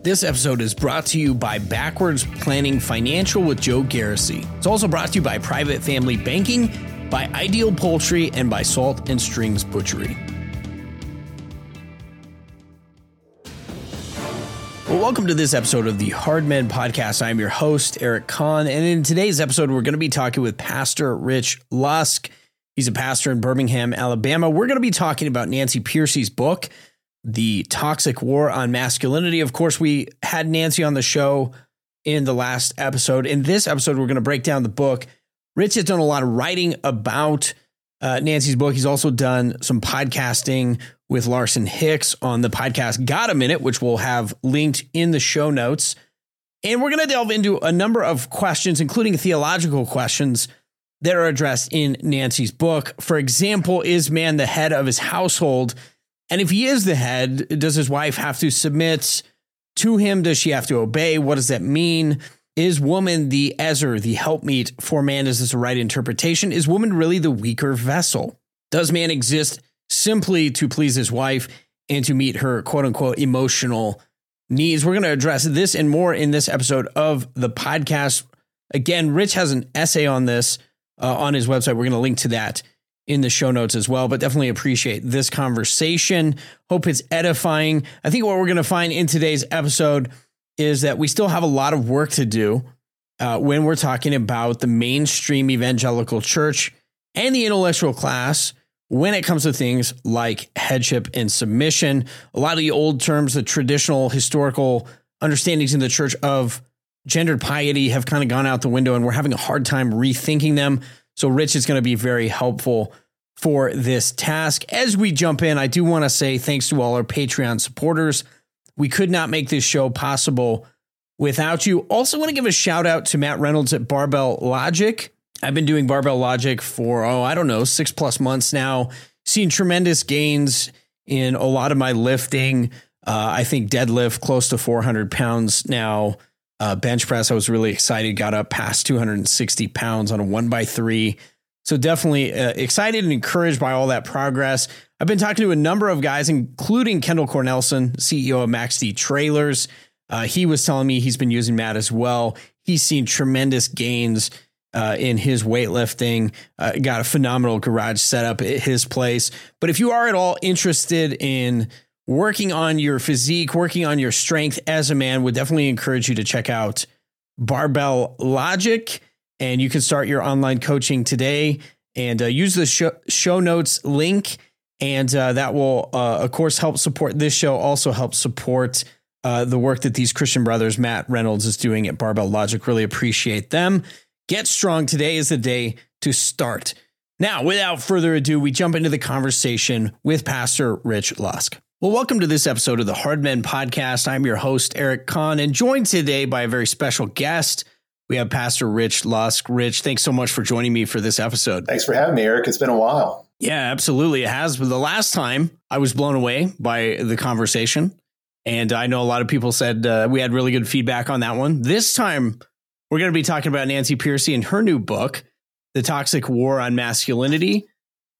This episode is brought to you by Backwards Planning Financial with Joe Garrissey. It's also brought to you by Private Family Banking, by Ideal Poultry, and by Salt and Strings Butchery. Well, welcome to this episode of the Hard Men Podcast. I'm your host, Eric Conn. And in today's episode, we're going to be talking with Pastor Rich Lusk. He's a pastor in Birmingham, Alabama. We're going to be talking about Nancy Pearcey's book, The Toxic War on Masculinity. Of course, we had Nancy on the show in the last episode. In this episode, we're going to break down the book. Rich has done a lot of writing about uh, Nancy's book. He's also done some podcasting with Larson Hicks on the podcast Got a Minute, which we'll have linked in the show notes. And we're going to delve into a number of questions, including theological questions that are addressed in Nancy's book. For example, is man the head of his household? And if he is the head, does his wife have to submit to him? Does she have to obey? What does that mean? Is woman the Ezer, the helpmeet for man? Is this a right interpretation? Is woman really the weaker vessel? Does man exist simply to please his wife and to meet her quote unquote emotional needs. We're going to address this and more in this episode of the podcast. Again, Rich has an essay on this uh, on his website. We're going to link to that in the show notes as well, but definitely appreciate this conversation. Hope it's edifying. I think what we're going to find in today's episode is that we still have a lot of work to do uh, when we're talking about the mainstream evangelical church and the intellectual class when it comes to things like headship and submission. A lot of the old terms, the traditional historical understandings in the church of gendered piety have kind of gone out the window, and we're having a hard time rethinking them. So, Rich is going to be very helpful for this task. As we jump in, I do want to say thanks to all our Patreon supporters. We could not make this show possible without you. Also, want to give a shout out to Matt Reynolds at Barbell Logic. I've been doing barbell logic for, oh, I don't know, six plus months now, seen tremendous gains in a lot of my lifting. Uh, I think deadlift close to 400 pounds now. Uh, bench press, I was really excited, got up past 260 pounds on a one by three. So definitely uh, excited and encouraged by all that progress. I've been talking to a number of guys, including Kendall Cornelson, CEO of Max D Trailers. Uh, he was telling me he's been using Matt as well. He's seen tremendous gains uh, in his weightlifting. Uh, got a phenomenal garage setup at his place. But if you are at all interested in working on your physique, working on your strength as a man, would definitely encourage you to check out Barbell Logic. And you can start your online coaching today and uh, use the show, show, notes link. And uh, that will, uh, of course, help support this show, also help support. Uh, the work that these Christian brothers, Matt Reynolds, is doing at Barbell Logic. Really appreciate them. Get strong. Today is the day to start. Now, without further ado, we jump into the conversation with Pastor Rich Lusk. Well, welcome to this episode of the Hard Men Podcast. I'm your host, Eric Conn, and joined today by a very special guest. We have Pastor Rich Lusk. Rich, thanks so much for joining me for this episode. Thanks for having me, Eric. It's been a while. Yeah, absolutely. It has. But the last time I was blown away by the conversation. And I know a lot of people said uh, we had really good feedback on that one. This time, we're going to be talking about Nancy Pearcey and her new book, The Toxic War on Masculinity.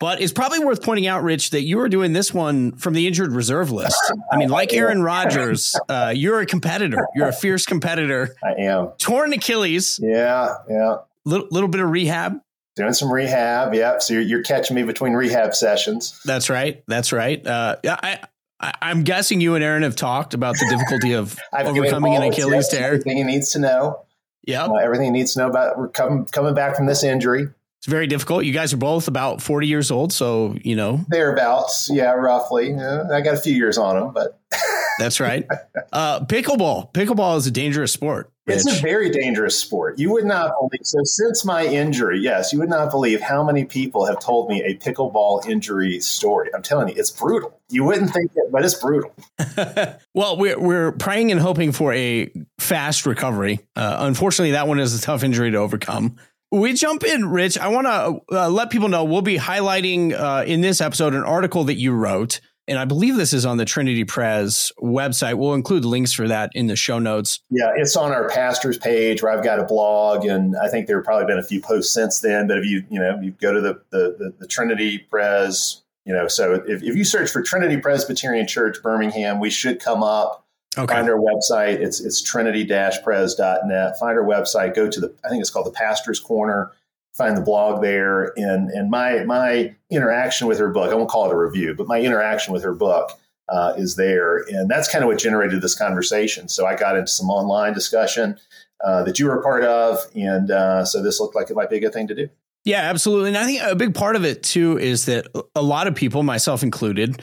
But it's probably worth pointing out, Rich, that you are doing this one from the injured reserve list. I mean, like Aaron Rodgers, uh, you're a competitor. You're a fierce competitor. I am. Torn Achilles. Yeah, yeah. Little, little bit of rehab. Doing some rehab. Yeah. So you're, you're catching me between rehab sessions. That's right. That's right. Uh, yeah, I, I, am guessing you and Aaron have talked about the difficulty of overcoming an Achilles tear. Everything he needs to know. Yeah. Uh, everything he needs to know about coming coming back from this injury. Very difficult. You guys are both about 40 years old, so you know thereabouts. Yeah, roughly. Yeah, I got a few years on them, but that's right. Uh, pickleball. Pickleball is a dangerous sport. It's a very dangerous sport. You would not believe. So, since my injury, yes, you would not believe how many people have told me a pickleball injury story. I'm telling you, it's brutal. You wouldn't think it, but it's brutal. well, we're, we're praying and hoping for a fast recovery. Uh, unfortunately, that one is a tough injury to overcome. We jump in, Rich. I want to uh, let people know we'll be highlighting uh, in this episode an article that you wrote and I believe this is on the Trinity Pres website. We'll include links for that in the show notes. Yeah, it's on our pastors page where I've got a blog, and I think there have probably been a few posts since then. But if you you know you go to the the, the, the Trinity Pres, you know, so if, if you search for Trinity Presbyterian Church Birmingham, we should come up. Okay. Find our website. It's it's trinity-pres.net. Find our website. Go to the I think it's called the Pastor's Corner. Find the blog there. And and my my interaction with her book. I won't call it a review, but my interaction with her book uh, is there, and that's kind of what generated this conversation. So I got into some online discussion uh, that you were a part of, and uh, so this looked like it might be a good thing to do. Yeah, absolutely. And I think a big part of it too is that a lot of people, myself included,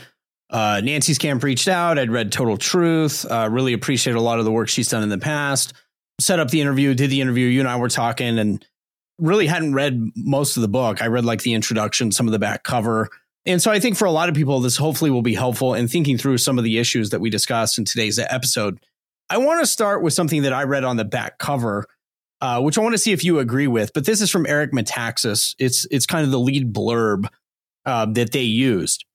uh, Nancy's camp reached out. I'd read Total Truth. Uh, really appreciate a lot of the work she's done in the past. Set up the interview, did the interview. You and I were talking, and really hadn't read most of the book. I read like the introduction, some of the back cover. And so I think for a lot of people, this hopefully will be helpful in thinking through some of the issues that we discussed in today's episode. I want to start with something that I read on the back cover, uh, which I want to see if you agree with. But this is from Eric Metaxas. It's it's kind of the lead blurb uh, that they used.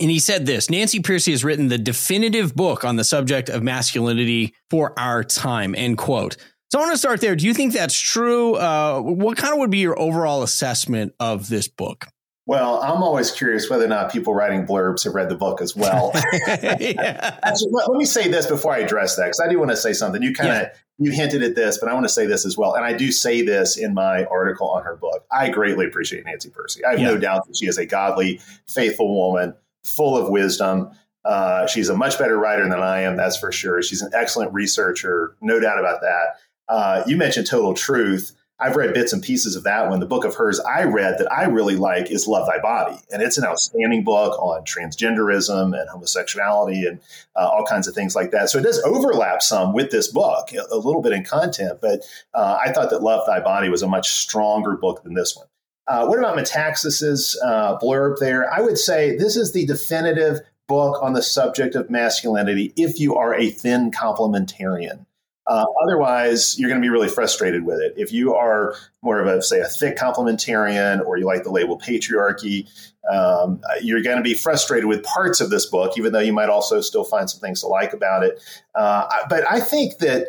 And he said this Nancy Pearcey has written the definitive book on the subject of masculinity for our time, end quote. So I want to start there. Do you think that's true? Uh, what kind of would be your overall assessment of this book? Well, I'm always curious whether or not people writing blurbs have read the book as well. yeah. Actually, let, let, me say this before I address that, because I do want to say something. You kind of yeah. you hinted at this, but I want to say this as well, and I do say this in my article on her book. I greatly appreciate Nancy Pearcey. I have yeah. no doubt that she is a godly, faithful woman full of wisdom. Uh, she's a much better writer than I am, that's for sure. She's an excellent researcher, no doubt about that. Uh, you mentioned Total Truth. I've read bits and pieces of that one. The book of hers I read that I really like is Love Thy Body. And it's an outstanding book on transgenderism and homosexuality and uh, all kinds of things like that. So it does overlap some with this book, a little bit in content. But uh, I thought that Love Thy Body was a much stronger book than this one. Uh, what about Metaxas's uh, blurb there? I would say this is the definitive book on the subject of masculinity if you are a thin complementarian. Uh, otherwise, you're going to be really frustrated with it. If you are more of a, say, a thick complementarian or you like the label patriarchy, um, you're going to be frustrated with parts of this book, even though you might also still find some things to like about it. Uh, but I think that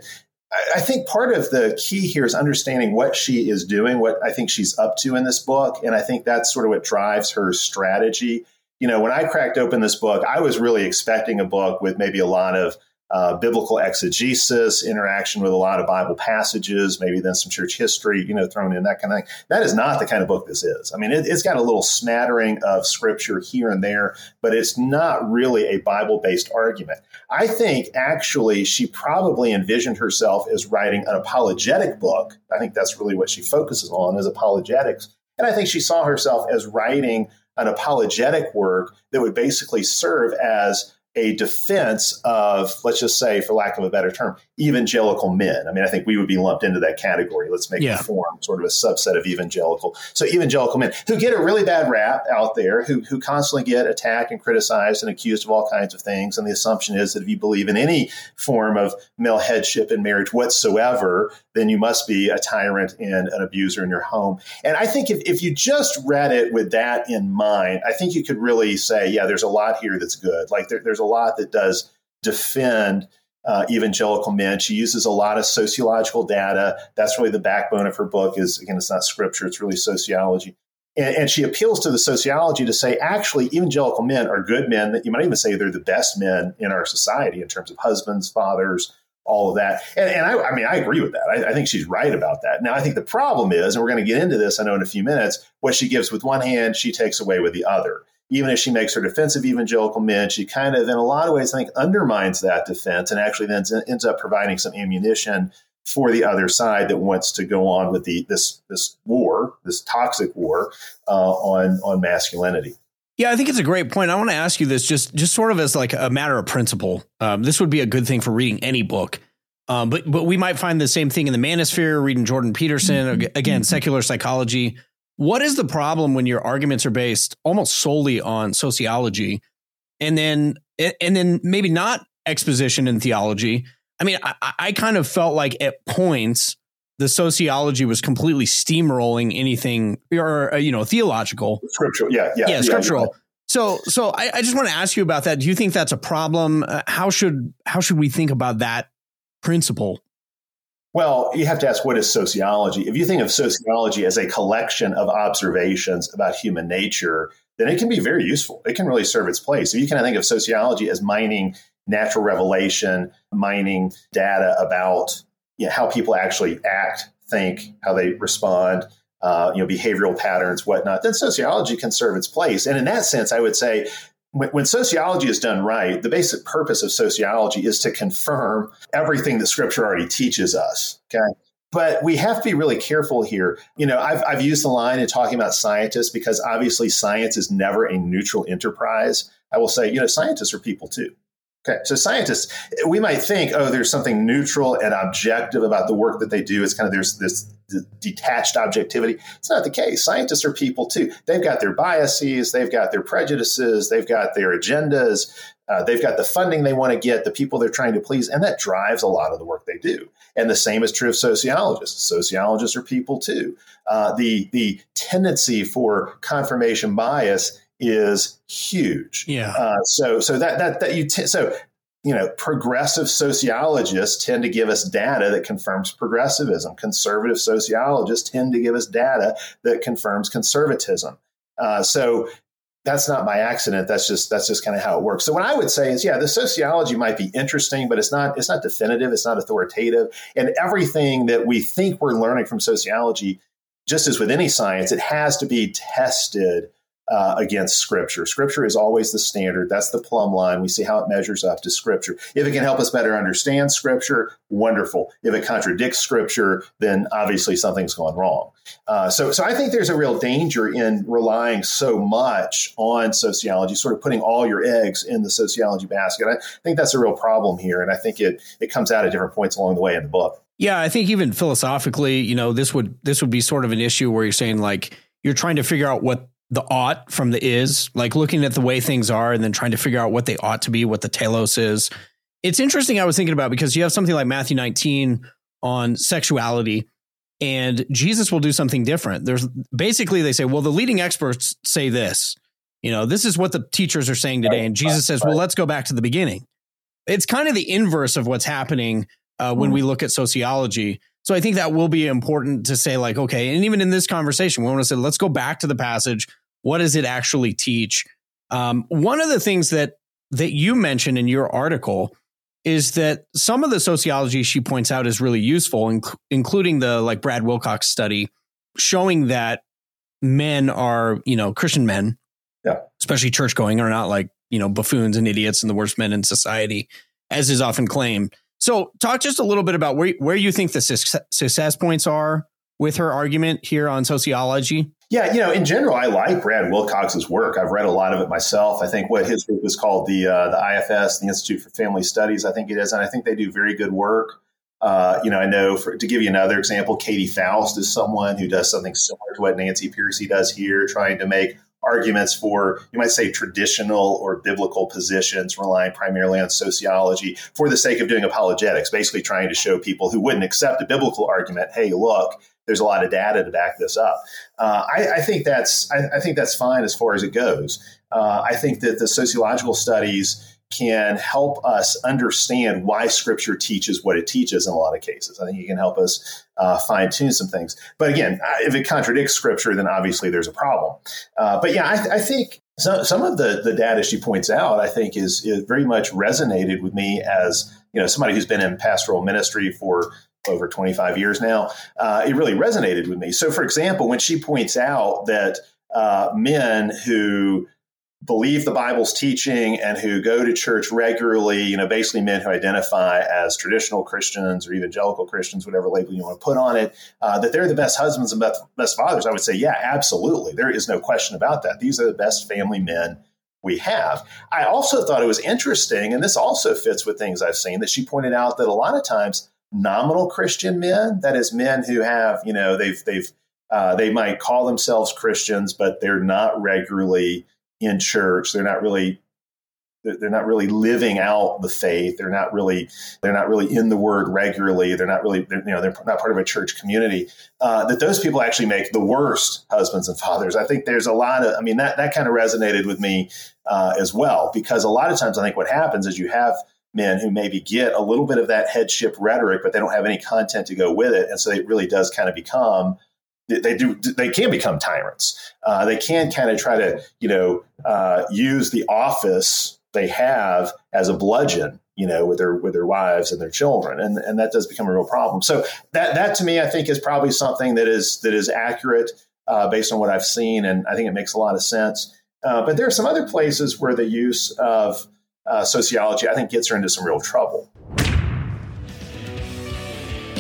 I think part of the key here is understanding what she is doing, what I think she's up to in this book. And I think that's sort of what drives her strategy. You know, when I cracked open this book, I was really expecting a book with maybe a lot of uh, biblical exegesis, interaction with a lot of Bible passages, maybe then some church history, you know, thrown in that kind of thing. That is not the kind of book this is. I mean, it, has got a little smattering of scripture here and there, but it's not really a Bible based argument. I think actually she probably envisioned herself as writing an apologetic book. I think that's really what she focuses on is apologetics. And I think she saw herself as writing an apologetic work that would basically serve as a defense of, let's just say, for lack of a better term, evangelical men. I mean, I think we would be lumped into that category. Let's make yeah. form sort of a subset of evangelical. So evangelical men who get a really bad rap out there, who, who constantly get attacked and criticized and accused of all kinds of things. And the assumption is that if you believe in any form of male headship in marriage whatsoever, then you must be a tyrant and an abuser in your home. And I think if, if you just read it with that in mind, I think you could really say, yeah, there's a lot here that's good. Like there, there's a lot that does defend uh, evangelical men. She uses a lot of sociological data. That's really the backbone of her book. Is again, it's not scripture; it's really sociology. And, and, she appeals to the sociology to say, actually, evangelical men are good men. That you might even say they're the best men in our society in terms of husbands, fathers, all of that. And, and I, I, mean, I agree with that. I, I, think she's right about that. Now, I think the problem is, and we're going to get into this, I know, in a few minutes, what she gives with one hand, she takes away with the other. Even if she makes her defense of evangelical men, she kind of, in a lot of ways, I think, undermines that defense and actually then ends up providing some ammunition for the other side that wants to go on with the this this war, this toxic war uh, on on masculinity. Yeah, I think it's a great point. I want to ask you this just just sort of as like a matter of principle. Um, this would be a good thing for reading any book. Um, but but we might find the same thing in the manosphere, reading Jordan Peterson, mm-hmm. again, secular psychology. What is the problem when your arguments are based almost solely on sociology and then and then maybe not exposition and theology? I mean, I, I kind of felt like at points the sociology was completely steamrolling anything or uh, you know theological. Scriptural yeah yeah yeah scriptural. yeah, so so I, I, just want to ask you about that. Do you think that's a problem? Uh, how should how should we think about that principle well you have to ask what is sociology? If you think of sociology as a collection of observations about human nature then it can be very useful. It can really serve its place. If you kind of think of sociology as mining natural revelation, mining data about you know, how people actually act, think, how they respond, uh, you know, behavioral patterns, whatnot, then sociology can serve its place. And in that sense, I would say when, sociology is done right, the basic purpose of sociology is to confirm everything that scripture already teaches us. Okay. But we have to be really careful here. You know, I've, I've used the line in talking about scientists because obviously science is never a neutral enterprise. I will say, you know, scientists are people too. Okay, so scientists, we might think, oh, there's something neutral and objective about the work that they do. It's kind of there's this detached objectivity. It's not the case. Scientists are people too. They've got their biases, they've got their prejudices, they've got their agendas, uh, they've got the funding they want to get, the people they're trying to please, and that drives a lot of the work they do. And the same is true of sociologists. Sociologists are people too. Uh, the the tendency for confirmation bias is huge. Yeah. Uh, so so that that that you t- so you know progressive sociologists tend to give us data that confirms progressivism. Conservative sociologists tend to give us data that confirms conservatism. Uh, so that's not by accident. That's just that's just kind of how it works. So what I would say is, yeah, the sociology might be interesting, but it's not it's not definitive. It's not authoritative. And everything that we think we're learning from sociology, just as with any science, it has to be tested uh, against Scripture. Scripture is always the standard. That's the plumb line. We see how it measures up to Scripture. If it can help us better understand Scripture, wonderful. If it contradicts Scripture, then obviously something's gone wrong. Uh, so, so I think there's a real danger in relying so much on sociology, sort of putting all your eggs in the sociology basket. I think that's a real problem here, and I think it it comes out at different points along the way in the book. Yeah, I think even philosophically, you know, this would this would be sort of an issue where you're saying like you're trying to figure out what the ought from the is, like looking at the way things are and then trying to figure out what they ought to be, what the telos is. It's interesting. I was thinking about because you have something like Matthew 19 on sexuality, and Jesus will do something different. There's basically they say, well, the leading experts say this. You know, this is what the teachers are saying today, and Jesus says, well, let's go back to the beginning. It's kind of the inverse of what's happening uh, when hmm. we look at sociology. So I think that will be important to say, like, okay, and even in this conversation, we want to say, let's go back to the passage what does it actually teach? Um, one of the things that that you mentioned in your article is that some of the sociology she points out is really useful, inc- including the like Brad Wilcox study showing that men are, you know, Christian men, yeah. especially church going, are not like, you know, buffoons and idiots and the worst men in society, as is often claimed. So, talk just a little bit about where, where you think the success, success points are with her argument here on sociology. Yeah, you know, in general, I like Brad Wilcox's work. I've read a lot of it myself. I think what his group is called the uh, the IFS, the Institute for Family Studies. I think it is, and I think they do very good work. Uh, you know, I know for, to give you another example, Katy Faust is someone who does something similar to what Nancy Pearcey does here, trying to make arguments for, you might say, traditional or biblical positions, relying primarily on sociology for the sake of doing apologetics, basically trying to show people who wouldn't accept a biblical argument, hey, look, there's a lot of data to back this up. Uh, I, I, think that's I, I, think that's fine as far as it goes. Uh, I think that the sociological studies can help us understand why Scripture teaches what it teaches in a lot of cases. I think it can help us uh, fine tune some things. But again, if it contradicts Scripture, then obviously there's a problem. Uh, but yeah, I, I think some, some of the, the data she points out, I think, is, is very much resonated with me as you know somebody who's been in pastoral ministry for over 25 years now, uh, it really resonated with me. So, for example, when she points out that uh, men who believe the Bible's teaching and who go to church regularly, you know, basically men who identify as traditional Christians or evangelical Christians, whatever label you want to put on it, uh, that they're the best husbands and best fathers, I would say, yeah, absolutely. There is no question about that. These are the best family men we have. I also thought it was interesting, and this also fits with things I've seen, that she pointed out that a lot of times nominal Christian men. That is, men who have, you know, they've they've uh, they might call themselves Christians, but they're not regularly in church. They're not really they're not really living out the faith. They're not really they're not really in the Word regularly. They're not really they're, you know they're not part of a church community. Uh, that those people actually make the worst husbands and fathers. I think there's a lot of I mean that that kind of resonated with me uh, as well because a lot of times I think what happens is you have men who maybe get a little bit of that headship rhetoric, but they don't have any content to go with it, and so it really does kind of become they do they can become tyrants. Uh, they can kind of try to you know uh, use the office they have as a bludgeon you know, with their with their wives and their children, and and that does become a real problem. So that that to me, I think, is probably something that is that is accurate uh, based on what I've seen, and I think it makes a lot of sense. Uh, but there are some other places where the use of uh, sociology, I think, gets her into some real trouble.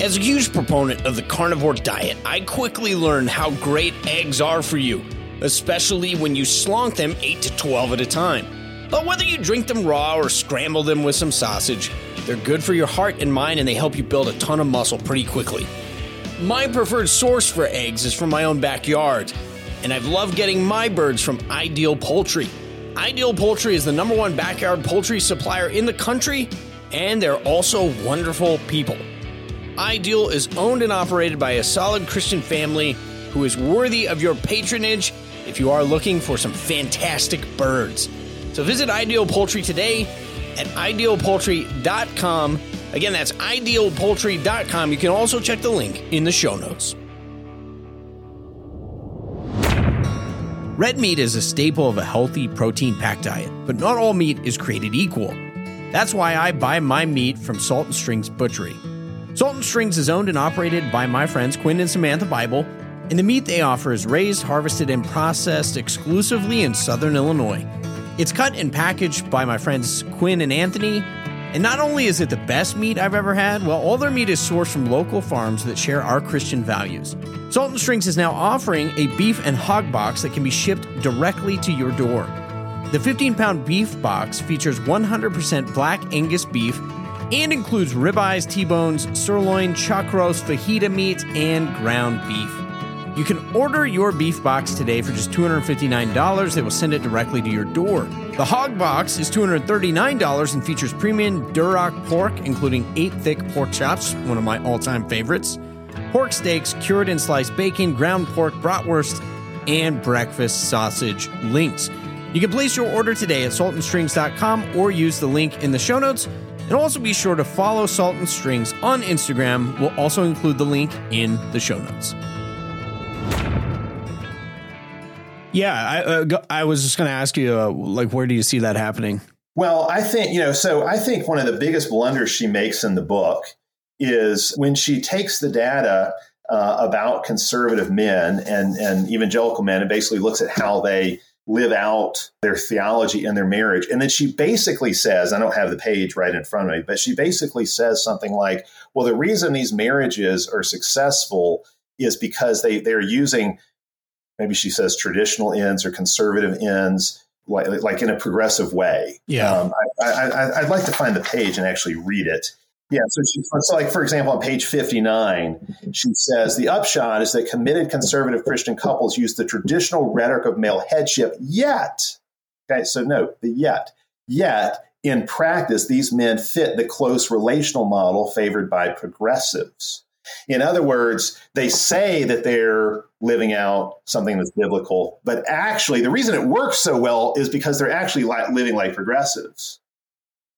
As a huge proponent of the carnivore diet, I quickly learned how great eggs are for you, especially when you slonk them 8 to 12 at a time. But whether you drink them raw or scramble them with some sausage, they're good for your heart and mind and they help you build a ton of muscle pretty quickly. My preferred source for eggs is from my own backyard, and I've loved getting my birds from Ideal Poultry. Ideal Poultry is the number one backyard poultry supplier in the country, and they're also wonderful people. Ideal is owned and operated by a solid Christian family who is worthy of your patronage if you are looking for some fantastic birds. So visit Ideal Poultry today at idealpoultry.com. Again, that's idealpoultry.com. You can also check the link in the show notes. Red meat is a staple of a healthy protein packed diet, but not all meat is created equal. That's why I buy my meat from Salt and Strings Butchery. Salt and Strings is owned and operated by my friends Quinn and Samantha Bible, and the meat they offer is raised, harvested, and processed exclusively in Southern Illinois. It's cut and packaged by my friends Quinn and Anthony. And not only is it the best meat I've ever had, well, all their meat is sourced from local farms that share our Christian values. Salt and Strings is now offering a beef and hog box that can be shipped directly to your door. The 15 pound beef box features 100% black Angus beef and includes ribeyes, T bones, sirloin, chuck roast, fajita meat, and ground beef. You can order your beef box today for just $259. They will send it directly to your door. The hog box is $239 and features premium Duroc pork, including eight thick pork chops, one of my all time favorites, pork steaks, cured and sliced bacon, ground pork, bratwurst, and breakfast sausage links. You can place your order today at saltandstrings.com or use the link in the show notes. And also be sure to follow Salt and Strings on Instagram. We'll also include the link in the show notes. Yeah, I, uh, I was just going to ask you, uh, like, where do you see that happening? Well, I think, you know, so I think one of the biggest blunders she makes in the book is when she takes the data uh, about conservative men and, and evangelical men and basically looks at how they live out their theology in their marriage. And then she basically says, I don't have the page right in front of me, but she basically says something like, well, the reason these marriages are successful is because they, they're using maybe she says traditional ends or conservative ends, like, like in a progressive way. Yeah. Um, I, would like to find the page and actually read it. Yeah. So, she, so, like, for example, on page 59, she says the upshot is that committed conservative Christian couples use the traditional rhetoric of male headship, yet, okay, so note the yet, yet, in practice, these men fit the close relational model favored by progressives. In other words, they say that they're living out something that's biblical, but actually, the reason it works so well is because they're actually living like progressives.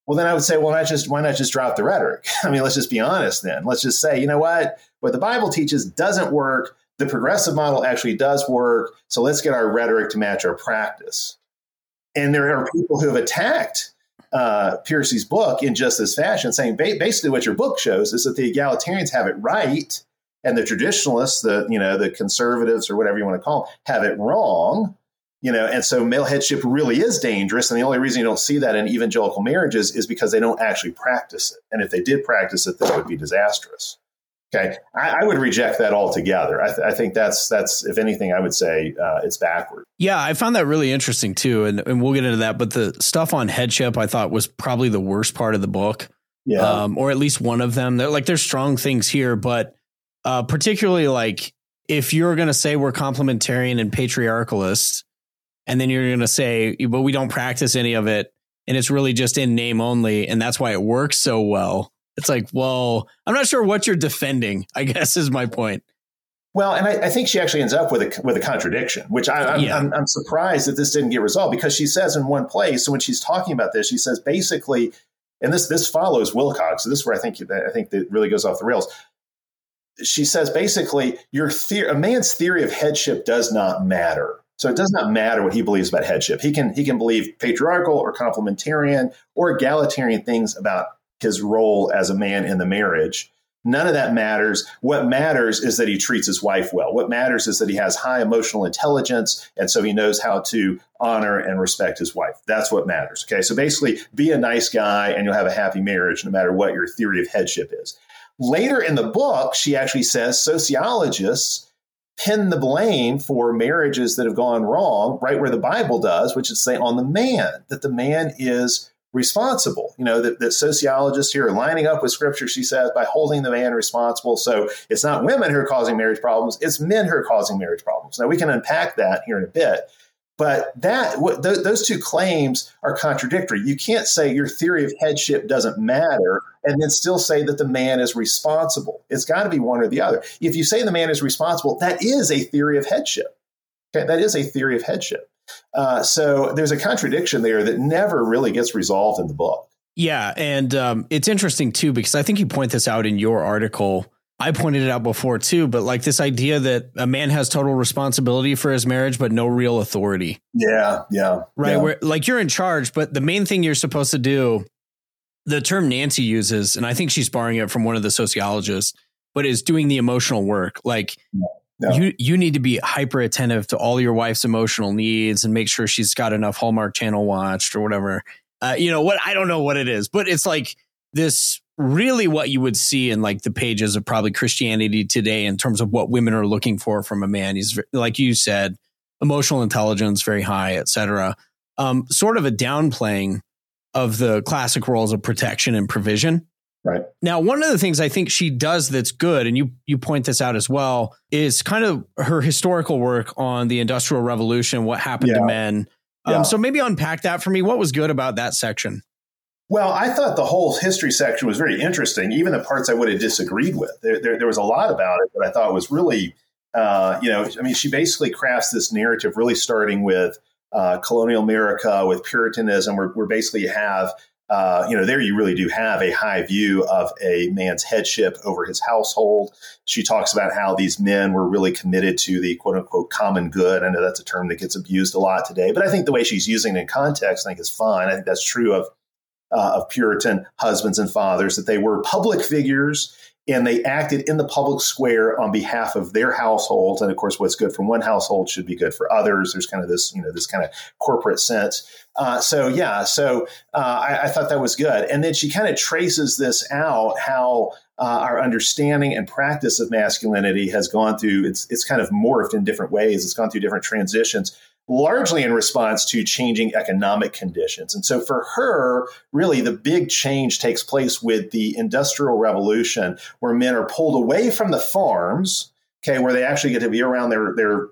Well, then I would say, well, not just why not just drop the rhetoric? I mean, let's just be honest. Then let's just say, you know what? What the Bible teaches doesn't work. The progressive model actually does work. So let's get our rhetoric to match our practice. And there are people who have attacked uh, Pearcey's book in just this fashion, saying ba- basically what your book shows is that the egalitarians have it right, and the traditionalists, the you know the conservatives or whatever you want to call them, have it wrong. You know, and so male headship really is dangerous, and the only reason you don't see that in evangelical marriages is because they don't actually practice it. And if they did practice it, then it would be disastrous. Okay, I, I, would reject that altogether. I, th- I, think that's that's if anything, I would say uh, it's backward. Yeah, I found that really interesting too, and, and we'll get into that. But the stuff on headship, I thought was probably the worst part of the book. Yeah, um, or at least one of them. They're like there's strong things here, but uh, particularly like if you're going to say we're complementarian and patriarchalist, and then you're going to say, but we don't practice any of it, and it's really just in name only, and that's why it works so well it's like, well, I'm not sure what you're defending. I guess is my point. Well, and I, I think she actually ends up with a with a contradiction, which I, am yeah. I'm, I'm surprised that this didn't get resolved because she says in one place. So when she's talking about this, she says basically, and this this follows Wilcox. So this is where I think I think that really goes off the rails. She says basically, your theory, a man's theory of headship does not matter So it does not matter what he believes about headship. He can he can believe patriarchal or complementarian or egalitarian things about his role as a man in the marriage. None of that matters. What matters is that he treats his wife well. What matters is that he has high emotional intelligence. And so he knows how to honor and respect his wife. That's what matters. Okay. So basically, be a nice guy and you'll have a happy marriage no matter what your theory of headship is. Later in the book, she actually says sociologists pin the blame for marriages that have gone wrong right where the Bible does, which is say on the man, that the man is responsible. You know, that, sociologists here are lining up with scripture, she says, by holding the man responsible. So it's not women who are causing marriage problems, it's men who are causing marriage problems. Now we can unpack that here in a bit. But that th- those two claims are contradictory. You can't say your theory of headship doesn't matter and then still say that the man is responsible. It's got to be one or the other. If you say the man is responsible, that is a theory of headship. Okay, that is a theory of headship. Uh, so there's a contradiction there that never really gets resolved in the book. Yeah, and um, it's interesting too because I think you point this out in your article. I pointed it out before too, but like this idea that a man has total responsibility for his marriage, but no real authority. Yeah, yeah, right. Yeah. Where like you're in charge, but the main thing you're supposed to do, the term Nancy uses, and I think she's borrowing it from one of the sociologists, but is doing the emotional work. Like yeah. No. You you need to be hyper attentive to all your wife's emotional needs and make sure she's got enough Hallmark Channel watched or whatever. Uh, you know what? I don't know what it is, but it's like this really what you would see in like the pages of probably Christianity today in terms of what women are looking for from a man. He's like you said, emotional intelligence very high, etc. Um, sort of a downplaying of the classic roles of protection and provision. Right. Now, one of the things I think she does that's good, and you you point this out as well, is kind of her historical work on the Industrial Revolution, what happened yeah. to men. Um, yeah. So maybe unpack that for me. What was good about that section? Well, I thought the whole history section was very interesting, even the parts I would have disagreed with. There, there, there was a lot about it that I thought was really, uh, you know, I mean, she basically crafts this narrative really starting with uh, colonial America, with Puritanism, where, where basically you have uh, you know, there you really do have a high view of a man's headship over his household. She talks about how these men were really committed to the quote unquote common good. I know that's a term that gets abused a lot today, but I think the way she's using it in context, I think is fine. I think that's true of uh, of Puritan husbands and fathers that they were public figures and they acted in the public square on behalf of their households. And of course, what's good for one household should be good for others. There's kind of this, you know, this kind of corporate sense. Uh, so yeah, so uh, I, I, thought that was good. And then she kind of traces this out how uh, our understanding and practice of masculinity has gone through. It's it's kind of morphed in different ways. It's gone through different transitions largely in response to changing economic conditions. And so for her, really the big change takes place with the Industrial Revolution, where men are pulled away from the farms, okay, where they actually get to be around their their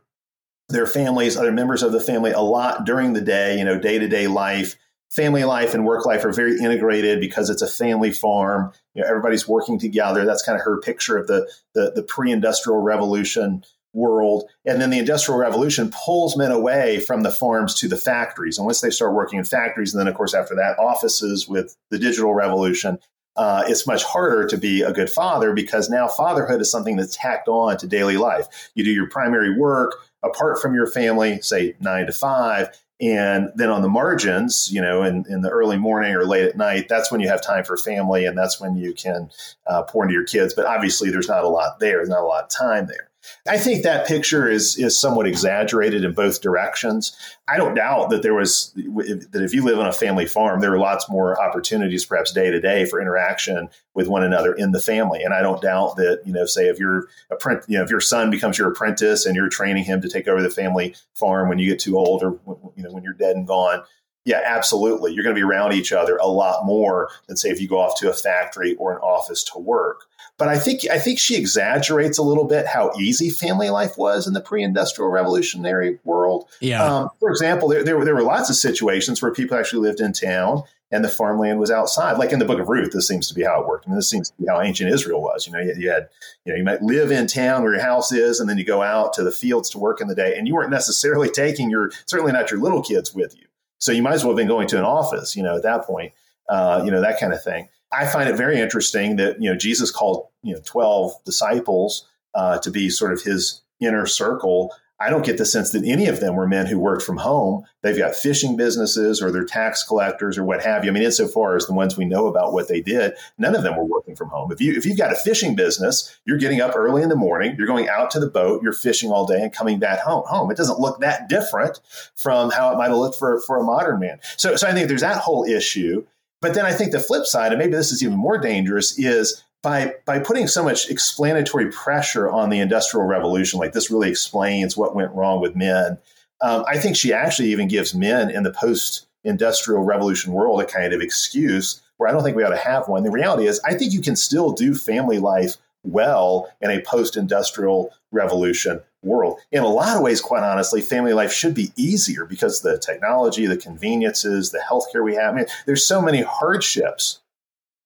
their families, other members of the family a lot during the day, you know, day-to-day life. Family life and work life are very integrated because it's a family farm. You know, everybody's working together. That's kind of her picture of the the, the pre-industrial revolution world. And then the Industrial Revolution pulls men away from the farms to the factories. And once they start working in factories, and then, of course, after that, offices with the digital revolution, uh, it's much harder to be a good father because now fatherhood is something that's tacked on to daily life. You do your primary work apart from your family, say nine to five. And then on the margins, you know, in, in the early morning or late at night, that's when you have time for family and that's when you can uh, pour into your kids. But obviously, there's not a lot there, there's not a lot of time there. I think that picture is is somewhat exaggerated in both directions. I don't doubt that there was that if you live on a family farm, there are lots more opportunities, perhaps day to day, for interaction with one another in the family. And I don't doubt that you know, say if your apprentice, you know, if your son becomes your apprentice and you're training him to take over the family farm when you get too old or you know when you're dead and gone. Yeah, absolutely. You're going to be around each other a lot more than say if you go off to a factory or an office to work. But I think I think she exaggerates a little bit how easy family life was in the pre-industrial revolutionary world. Yeah. Um, for example, there, there, there were lots of situations where people actually lived in town and the farmland was outside. Like in the Book of Ruth, this seems to be how it worked. I mean, this seems to be how ancient Israel was. You know, you, you, had, you know, you might live in town where your house is, and then you go out to the fields to work in the day, and you weren't necessarily taking your, certainly not your little kids with you. So you might as well have been going to an office, you know, at that point, uh, you know, that kind of thing. I find it very interesting that you know Jesus called you know twelve disciples uh, to be sort of his inner circle. I don't get the sense that any of them were men who worked from home. They've got fishing businesses or they're tax collectors or what have you. I mean, insofar as the ones we know about what they did, none of them were working from home. If you if you've got a fishing business, you're getting up early in the morning, you're going out to the boat, you're fishing all day and coming back home. Home. It doesn't look that different from how it might have looked for, for a modern man. So so I think there's that whole issue. But then I think the flip side, and maybe this is even more dangerous, is by by putting so much explanatory pressure on the industrial revolution like this really explains what went wrong with men um, i think she actually even gives men in the post industrial revolution world a kind of excuse where i don't think we ought to have one. The reality is i think you can still do family life well in a post industrial revolution world in a lot of ways quite honestly family life should be easier because the technology the conveniences the healthcare we have I mean, there's so many hardships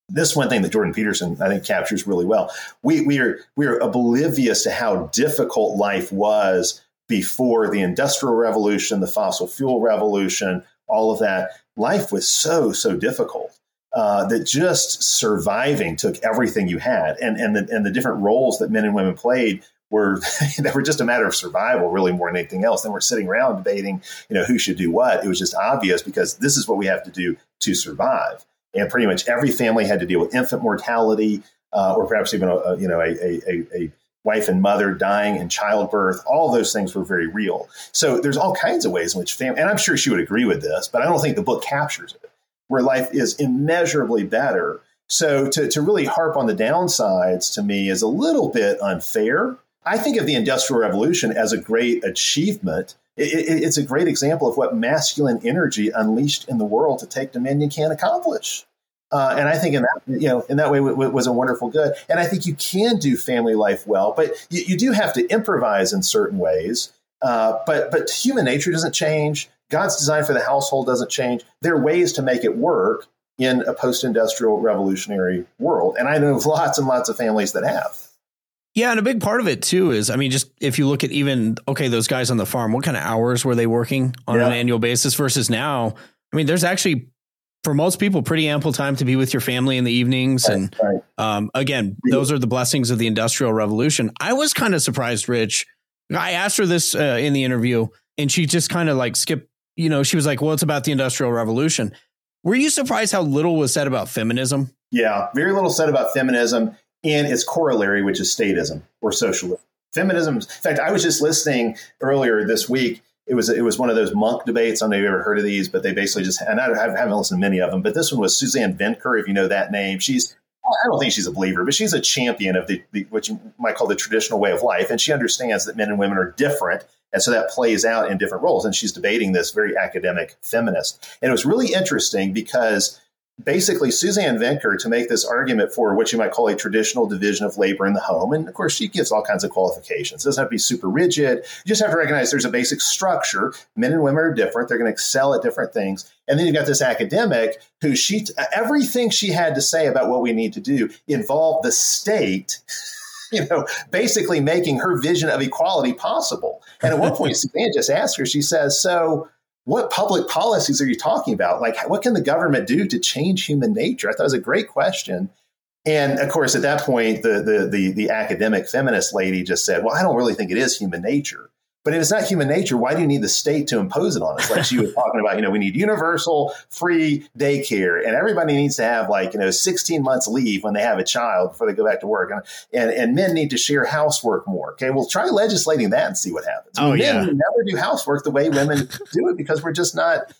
this one thing that Jordan Peterson I think captures really well. We we are we are oblivious to how difficult life was before the industrial revolution, the fossil fuel revolution, all of that. Life was so so difficult. Uh, that just surviving took everything you had, and and the and the different roles that men and women played were they were just a matter of survival, really more than anything else. Then we're sitting around debating, you know, who should do what. It was just obvious because this is what we have to do to survive and pretty much every family had to deal with infant mortality, uh, or perhaps even a, a you know a, a, a, wife and mother dying in childbirth. All those things were very real. So there's all kinds of ways in which family, and I'm sure she would agree with this, but I don't think the book captures it, where life is immeasurably better. So to, to really harp on the downsides to me is a little bit unfair. I think of the Industrial Revolution as a great achievement it, it, it's a great example of what masculine energy unleashed in the world to take dominion can accomplish. Uh, and I think in that you know in that way it, was a wonderful good. And I think you can do family life well, but you, you do have to improvise in certain ways. Uh, but but human nature doesn't change. God's design for the household doesn't change. There are ways to make it work in a post-industrial revolutionary world, and I know lots and lots of families that have. Yeah, and a big part of it too is, I mean, just if you look at even okay, those guys on the farm, what kind of hours were they working on yeah. an annual basis versus now? I mean, there's actually for most people pretty ample time to be with your family in the evenings, right, and right. Um, again, those are the blessings of the industrial revolution. I was kind of surprised, Rich. I asked her this uh, in the interview, and she just kind of like skipped. You know, she was like, "Well, it's about the industrial revolution." Were you surprised how little was said about feminism? Yeah, very little said about feminism and its corollary, which is statism or socialism. Feminism. In fact, I was just listening earlier this week. It was it was one of those Munk debates. I don't know if you've ever heard of these, but they basically just and I haven't listened to many of them. But this one was Suzanne Venker, if you know that name. She's I don't think she's a believer, but she's a champion of the, the, what you might call the traditional way of life, and she understands that men and women are different, and so that plays out in different roles. And she's debating this very academic feminist, and it was really interesting because basically Suzanne Venker to make this argument for what you might call a traditional division of labor in the home. And of course, she gives all kinds of qualifications. It doesn't have to be super rigid. You just have to recognize there's a basic structure. Men and women are different. They're going to excel at different things. And then you've got this academic who she, everything she had to say about what we need to do involved the state. You know, basically making her vision of equality possible. And at one point, Suzanne just asked her, she says, So, what public policies are you talking about? Like, what can the government do to change human nature? I thought it was a great question. And of course, at that point, the, the, the, the academic feminist lady just said, well, I don't really think it is human nature. But if it's not human nature, why do you need the state to impose it on us? Like she was talking about, you know, we need universal free daycare, and everybody needs to have like you know 16 months leave when they have a child before they go back to work, and and men need to share housework more. Okay, well, try legislating that and see what happens. Oh men yeah, never do housework the way women do it because we're just not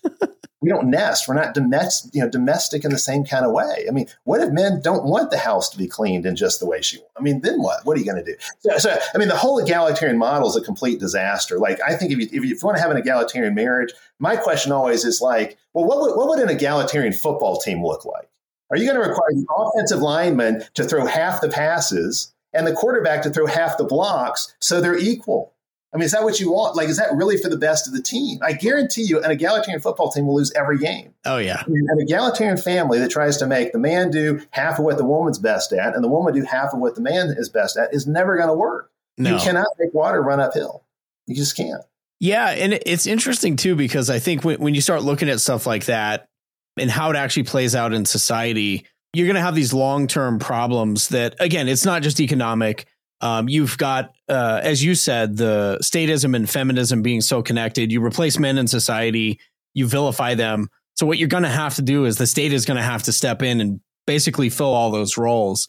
we don't nest. We're not domestic, you know, domestic in the same kind of way. I mean, what if men don't want the house to be cleaned in just the way she? I mean, then what? What are you going to do? So, so, I mean, the whole egalitarian model is a complete disaster. Like, I think if you, if you, if you want to have an egalitarian marriage, my question always is like, well, what would, what would an egalitarian football team look like? Are you going to require the offensive lineman to throw half the passes and the quarterback to throw half the blocks so they're equal? I mean, is that what you want? Like, is that really for the best of the team? I guarantee you, an egalitarian football team will lose every game. Oh, yeah. I mean, an egalitarian family that tries to make the man do half of what the woman's best at and the woman do half of what the man is best at is never going to work. No. You cannot make water run uphill. You just can't. Yeah. And it's interesting, too, because I think when, when you start looking at stuff like that and how it actually plays out in society, you're going to have these long term problems that, again, it's not just economic Um, you've got, uh, as you said, the statism and feminism being so connected. You replace men in society, you vilify them. So what you're going to have to do is the state is going to have to step in and basically fill all those roles.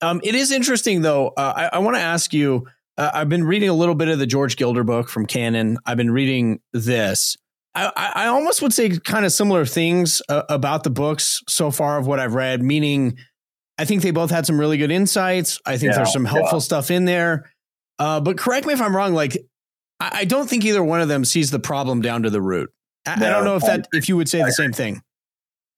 Um, it is interesting, though. Uh, I, I want to ask you. Uh, I've been reading a little bit of the George Gilder book from Canon. I've been reading this. I, I almost would say kind of similar things uh, about the books so far of what I've read. Meaning, I think they both had some really good insights. I think yeah, there's some helpful yeah. stuff in there. Uh, but correct me if I'm wrong. Like, I, I, don't think either one of them sees the problem down to the root. I, no, I don't know if that if you would say the same thing.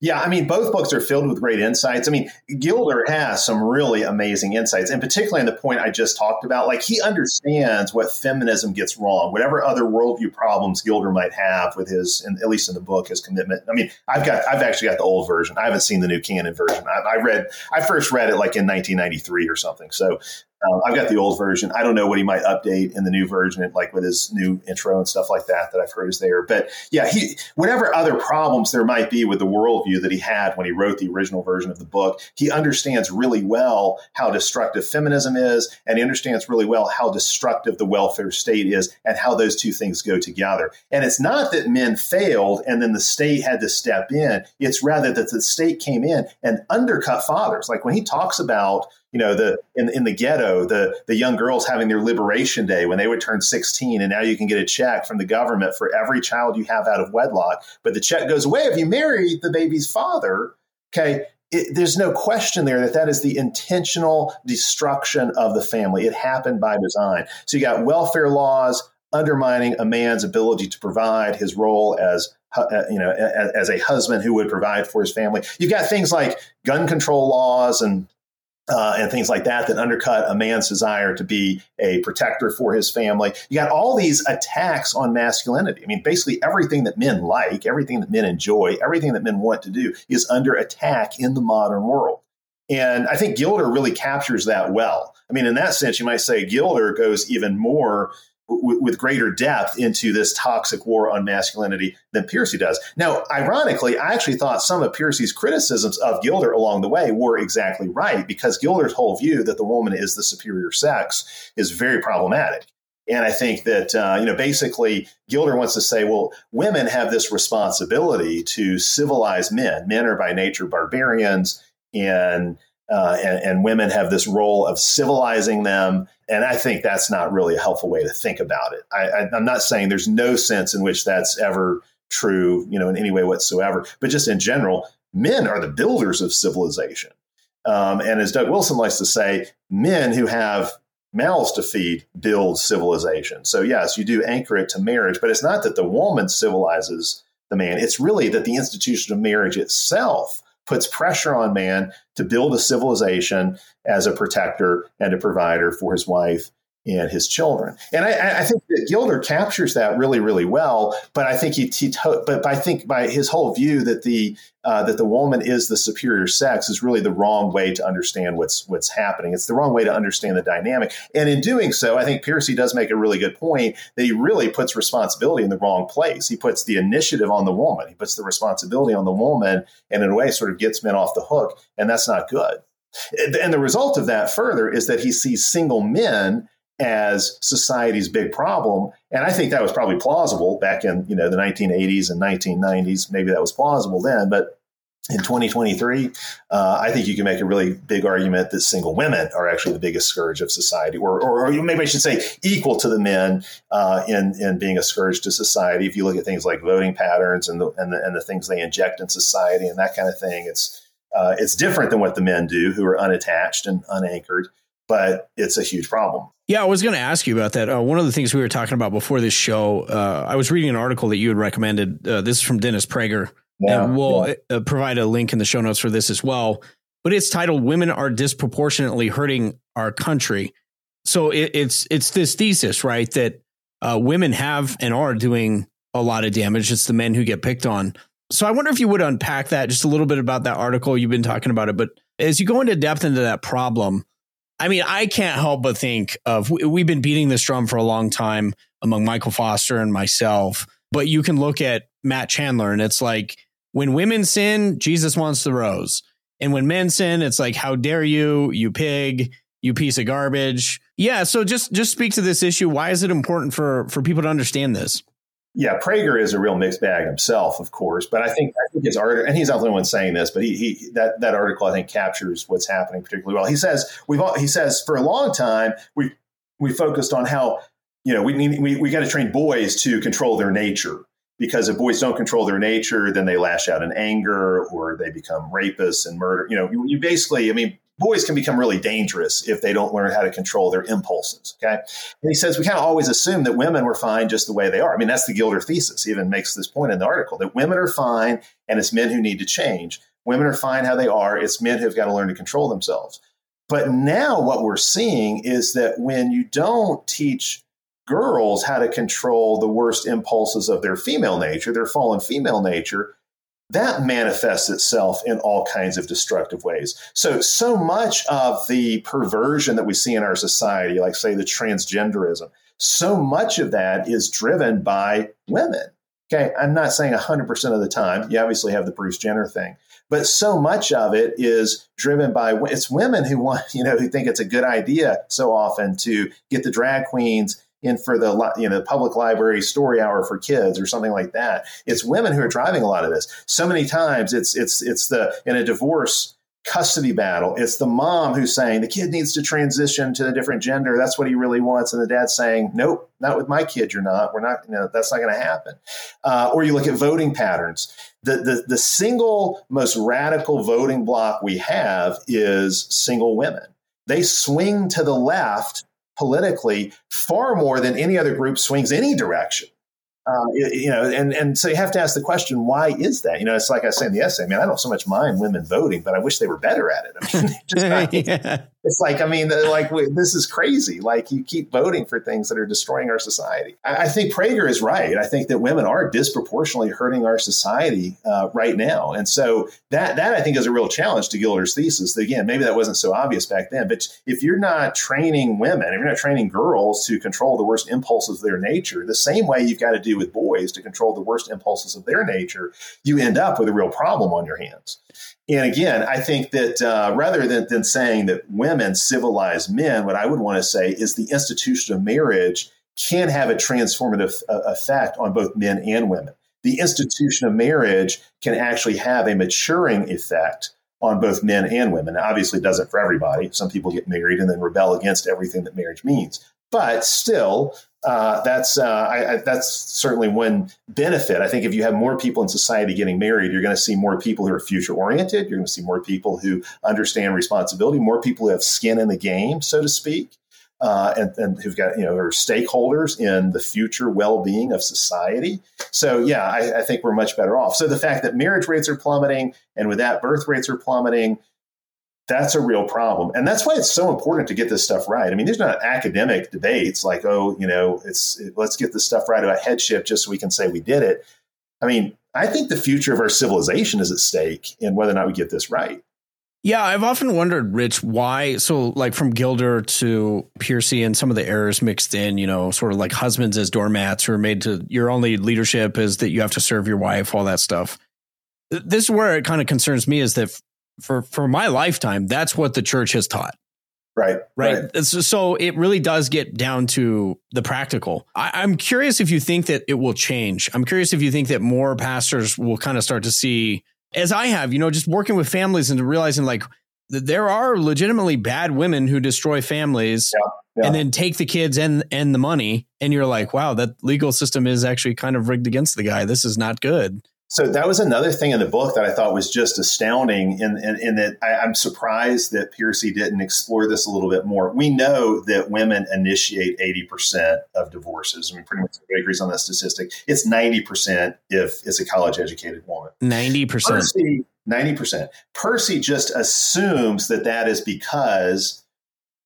Yeah, I mean, both books are filled with great insights. I mean, Gilder has some really amazing insights, and particularly in the point I just talked about. Like, he understands what feminism gets wrong, whatever other worldview problems Gilder might have with his, and at least in the book, his commitment. I mean, I've got, I've actually got the old version. I haven't seen the new canon version. I, I read, I first read it like in 1993 or something. So um, I've got the old version. I don't know what he might update in the new version, like with his new intro and stuff like that that I've heard is there. But yeah, he whatever other problems there might be with the worldview that he had when he wrote the original version of the book, he understands really well how destructive feminism is, and he understands really well how destructive the welfare state is, and how those two things go together. And it's not that men failed and then the state had to step in; it's rather that the state came in and undercut fathers. Like when he talks about you know the in, in the ghetto the the young girls having their liberation day when they would turn 16 and now you can get a check from the government for every child you have out of wedlock but the check goes away if you marry the baby's father okay? It, there's no question there that that is the intentional destruction of the family. It happened by design. So you got welfare laws undermining a man's ability to provide his role as uh, you know as a husband who would provide for his family. You've got things like gun control laws and uh, and things like that that undercut a man's desire to be a protector for his family. You got all these attacks on masculinity. I mean, basically everything that men like, everything that men enjoy, everything that men want to do is under attack in the modern world. And I think Gilder really captures that well. I mean, in that sense, you might say Gilder goes even more with greater depth into this toxic war on masculinity than Pearcey does. Now, ironically, I actually thought some of Pearcey's criticisms of Gilder along the way were exactly right because Gilder's whole view that the woman is the superior sex is very problematic. And I think that, uh, you know, basically Gilder wants to say, well, women have this responsibility to civilize men. Men are by nature barbarians and uh, and, and, women have this role of civilizing them. And I think that's not really a helpful way to think about it. I, am not saying there's no sense in which that's ever true, you know, in any way whatsoever, but just in general, men are the builders of civilization. Um, and as Doug Wilson likes to say, men who have mouths to feed build civilization. So yes, you do anchor it to marriage, but it's not that the woman civilizes the man. It's really that the institution of marriage itself puts pressure on man to build a civilization as a protector and a provider for his wife and his children. And I, I, think that Gilder captures that really, really well. But I think he, he but I think by his whole view that the uh, that the woman is the superior sex is really the wrong way to understand what's what's happening. It's the wrong way to understand the dynamic. And in doing so, I think Pearcey does make a really good point that he really puts responsibility in the wrong place. He puts the initiative on the woman. He puts the responsibility on the woman, and in a way, sort of gets men off the hook. And that's not good. And the result of that further is that he sees single men as society's big problem. And I think that was probably plausible back in, you know, the 1980s and 1990s. Maybe that was plausible then, but in 2023, uh, I think you can make a really big argument that single women are actually the biggest scourge of society, or, or, or maybe I should say equal to the men uh, in, in being a scourge to society. If you look at things like voting patterns and the, and the, and the things they inject in society and that kind of thing, it's, uh, it's different than what the men do who are unattached and unanchored but it's a huge problem. Yeah, I was going to ask you about that. Uh, one of the things we were talking about before this show, uh, I was reading an article that you had recommended. Uh, this is from Dennis Prager, yeah, and we'll yeah. Uh, provide a link in the show notes for this as well. But it's titled "Women Are Disproportionately Hurting Our Country." So it, it's it's this thesis, right, that uh, women have and are doing a lot of damage. It's the men who get picked on. So I wonder if you would unpack that just a little bit about that article. You've been talking about it, but as you go into depth into that problem, I mean, I can't help but think of we've been beating this drum for a long time among Michael Foster and myself, but you can look at Matt Chandler and it's like when women sin, Jesus wants the rose. And when men sin, it's like, how dare you, you pig, you piece of garbage. Yeah, so just just speak to this issue. Why is it important for for people to understand this? Yeah, Prager is a real mixed bag himself, of course. But I think I think his article, and he's not the only one saying this, but he, he that that article I think captures what's happening particularly well. He says we've all, he says for a long time we we focused on how you know we need we, we got to train boys to control their nature because if boys don't control their nature, then they lash out in anger or they become rapists and murder. You know, you, you basically, I mean, boys can become really dangerous if they don't learn how to control their impulses. Okay. And he says we kind of always assume that women were fine just the way they are. I mean, that's the Gilder thesis. He even makes this point in the article that women are fine and it's men who need to change. Women are fine how they are. It's men who've got to learn to control themselves. But now what we're seeing is that when you don't teach girls how to control the worst impulses of their female nature, their fallen female nature, that manifests itself in all kinds of destructive ways. So, so much of the perversion that we see in our society, like say the transgenderism, so much of that is driven by women. Okay, I'm not saying 100% of the time. You obviously have the Bruce Jenner thing, but so much of it is driven by it's women who want, you know, who think it's a good idea so often to get the drag queens in for the you know the public library story hour for kids or something like that. It's women who are driving a lot of this. So many times it's it's it's the in a divorce custody battle. It's the mom who's saying the kid needs to transition to a different gender. That's what he really wants, and the dad's saying, "Nope, not with my kid. You're not. We're not. You know, that's not going to happen." Uh, or you look at voting patterns. The, the the single most radical voting block we have is single women. They swing to the left politically far more than any other group swings any direction. Uh, you know, and and so you have to ask the question, why is that? You know, it's like I say in the essay. I mean, I don't so much mind women voting, but I wish they were better at it. I mean, just yeah. It's like I mean, like this is crazy. Like you keep voting for things that are destroying our society. I, I think Prager is right. I think that women are disproportionately hurting our society uh, right now, and so that that I think is a real challenge to Gilder's thesis. Again, maybe that wasn't so obvious back then, but if you're not training women, if you're not training girls to control the worst impulses of their nature, the same way you've got to do with boys to control the worst impulses of their nature, you end up with a real problem on your hands. And again, I think that uh, rather than, than saying that women civilize men, what I would want to say is the institution of marriage can have a transformative uh, effect on both men and women. The institution of marriage can actually have a maturing effect on both men and women. Now, obviously, it doesn't for everybody. Some people get married and then rebel against everything that marriage means. But still, uh, that's uh, I, I, that's certainly one benefit. I think if you have more people in society getting married, you're going to see more people who are future oriented. You're going to see more people who understand responsibility, more people who have skin in the game, so to speak, uh, and, and, who've got you know are stakeholders in the future well being of society. So yeah, I, I think we're much better off. So the fact that marriage rates are plummeting, and with that, birth rates are plummeting that's a real problem. And that's why it's so important to get this stuff right. I mean, there's not academic debates like, oh, you know, it's let's get this stuff right about headship just so we can say we did it. I mean, I think the future of our civilization is at stake in whether or not we get this right. Yeah, I've often wondered, Rich, why. So, like from Gilder to Pearcey and some of the errors mixed in, you know, sort of like husbands as doormats who are made to your only leadership is that you have to serve your wife, all that stuff. This is where it kind of concerns me is that for for my lifetime, that's what the church has taught. Right. Right. right. So it really does get down to the practical. I, am curious if you think that it will change. I'm curious if you think that more pastors will kind of start to see, as I have, you know, just working with families and realizing like there are legitimately bad women who destroy families yeah, yeah. and then take the kids and and the money. And you're like, wow, that legal system is actually kind of rigged against the guy. This is not good. So that was another thing in the book that I thought was just astounding, in, in, in that I, am surprised that Pearcey didn't explore this a little bit more. We know that women initiate 80% of divorces. I mean, pretty much everybody agrees on that statistic. It's 90% if it's a college educated woman. 90%. Pearcey, 90%. Pearcey just assumes that that is because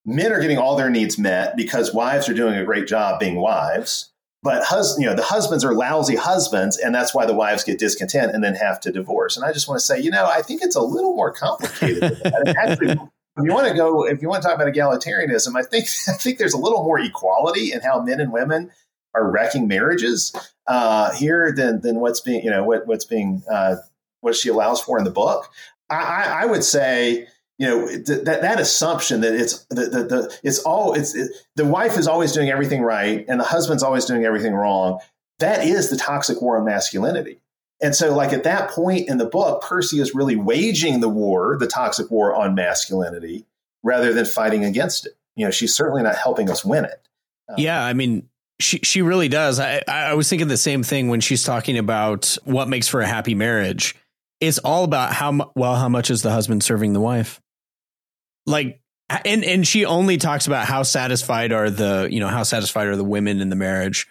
men are getting all their needs met because wives are doing a great job being wives but hus- you know the husbands are lousy husbands and that's why the wives get discontent and then have to divorce and i just want to say you know i think it's a little more complicated than that. actually, if you want to go if you want to talk about egalitarianism i think i think there's a little more equality in how men and women are wrecking marriages uh, here than than what's being you know what what's being uh, what she allows for in the book I, I would say you know that that assumption that it's the, the, the it's all it's it, the wife is always doing everything right and the husband's always doing everything wrong that is the toxic war on masculinity. And so like at that point in the book Pearcey is really waging the war the toxic war on masculinity rather than fighting against it. You know she's certainly not helping us win it. Um, yeah i mean she she really does. I, I was thinking the same thing when she's talking about what makes for a happy marriage. It's all about how well how much is the husband serving the wife like and and she only talks about how satisfied are the you know how satisfied are the women in the marriage.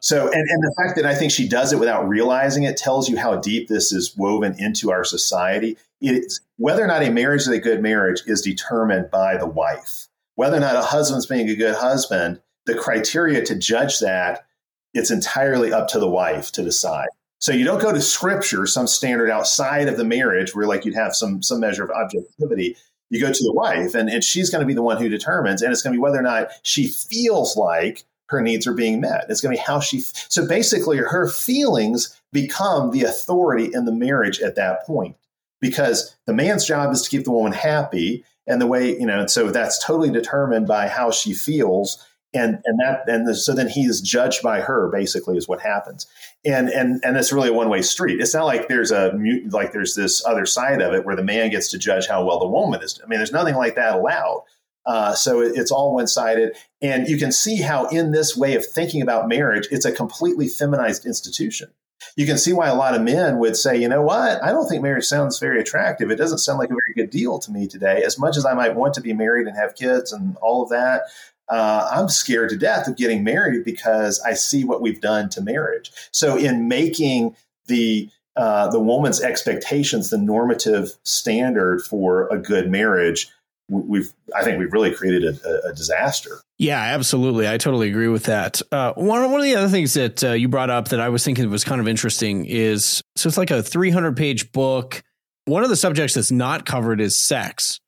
So and, and the fact that i think she does it without realizing it tells you how deep this is woven into our society. It's whether or not a marriage is a good marriage is determined by the wife. Whether or not a husband's being a good husband the criteria to judge that it's entirely up to the wife to decide. So you don't go to scripture some standard outside of the marriage where like you'd have some some measure of objectivity you go to the wife and, and she's going to be the one who determines and it's going to be whether or not she feels like her needs are being met. It's going to be how she so basically her feelings become the authority in the marriage at that point because the man's job is to keep the woman happy and the way you know so that's totally determined by how she feels and and that and the, so then he is judged by her basically is what happens and and and it's really a one way street. It's not like there's a like there's this other side of it where the man gets to judge how well the woman is. I mean there's nothing like that allowed. Uh, so it, it's all one sided and you can see how in this way of thinking about marriage it's a completely feminized institution. You can see why a lot of men would say, you know what, I don't think marriage sounds very attractive. It doesn't sound like a very good deal to me today. As much as I might want to be married and have kids and all of that, uh, I'm scared to death of getting married because I see what we've done to marriage. So, in making the uh, the woman's expectations the normative standard for a good marriage, we've I think we've really created a, a disaster. Yeah, absolutely. I totally agree with that. Uh, one one of the other things that uh, you brought up that I was thinking was kind of interesting is so it's like a 300 page book. One of the subjects that's not covered is sex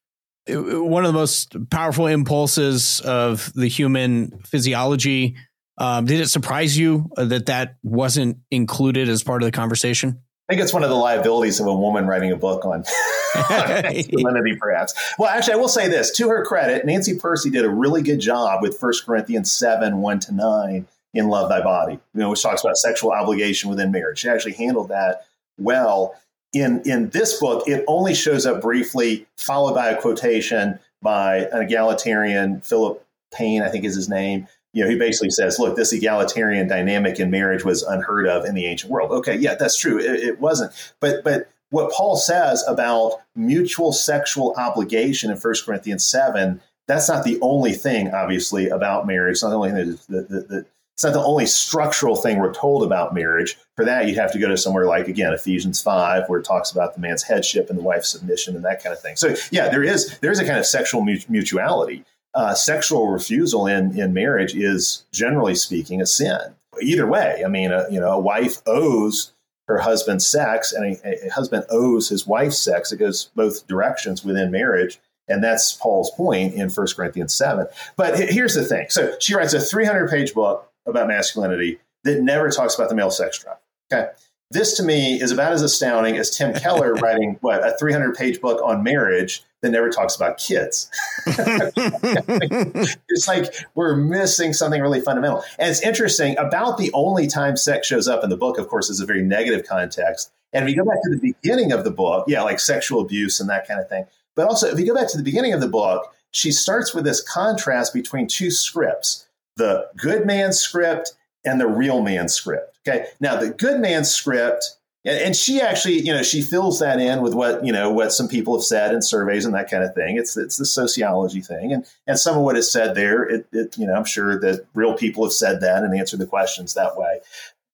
one of the most powerful impulses of the human physiology. Um, did it surprise you that that wasn't included as part of the conversation? I think it's one of the liabilities of a woman writing a book on masculinity, perhaps. Well, actually, I will say this to her credit, Nancy Pearcey did a really good job with 1 Corinthians 7 1 to 9 in Love Thy Body, you know, which talks about sexual obligation within marriage. She actually handled that well in in this book, it only shows up briefly, followed by a quotation by an egalitarian, Philip Payne, I think is his name. You know, he basically says, "Look, this egalitarian dynamic in marriage was unheard of in the ancient world." Okay, yeah, that's true. It, it wasn't, but but what Paul says about mutual sexual obligation in 1 Corinthians 7, that's not the only thing, obviously, about marriage. It's not the only thing that, that, that, it's not the only structural thing we're told about marriage. For that, you'd have to go to somewhere like, again, Ephesians 5, where it talks about the man's headship and the wife's submission and that kind of thing. So, yeah, there is there is a kind of sexual mutuality. Uh, sexual refusal in, in marriage is, generally speaking, a sin. Either way, I mean, a, you know, a wife owes her husband sex and a, a husband owes his wife sex. It goes both directions within marriage. And that's Paul's point in 1 Corinthians 7. But here's the thing. So she writes a 300 page book about masculinity that never talks about the male sex drive. Okay. This to me is about as astounding as Tim Keller writing what a 300 page book on marriage that never talks about kids. it's like we're missing something really fundamental. And it's interesting about the only time sex shows up in the book, of course, is a very negative context. And if you go back to the beginning of the book, yeah, like sexual abuse and that kind of thing. But also, if you go back to the beginning of the book, she starts with this contrast between two scripts the good man script and the real man script. Okay. Now, the good man script, and she actually, you know, she fills that in with what, you know, what some people have said in surveys and that kind of thing. It's it's the sociology thing. And and some of what is said there, it, it you know, I'm sure that real people have said that and answered the questions that way.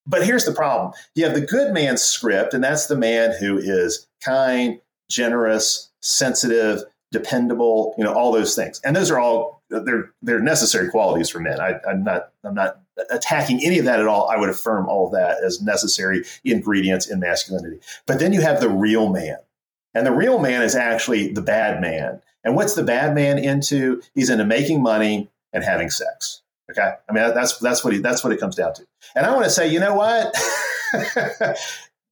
But here's the problem. You have the good man script, and that's the man who is kind, generous, sensitive, dependable, you know, all those things. And those are all they're they're necessary qualities for men. I, am not I'm not attacking any of that at all. I would affirm all of that as necessary ingredients in masculinity. But then you have the real man, and the real man is actually the bad man. And what's the bad man into? He's into making money and having sex. Okay, I mean that's that's what he that's what it comes down to. And I want to say, you know what?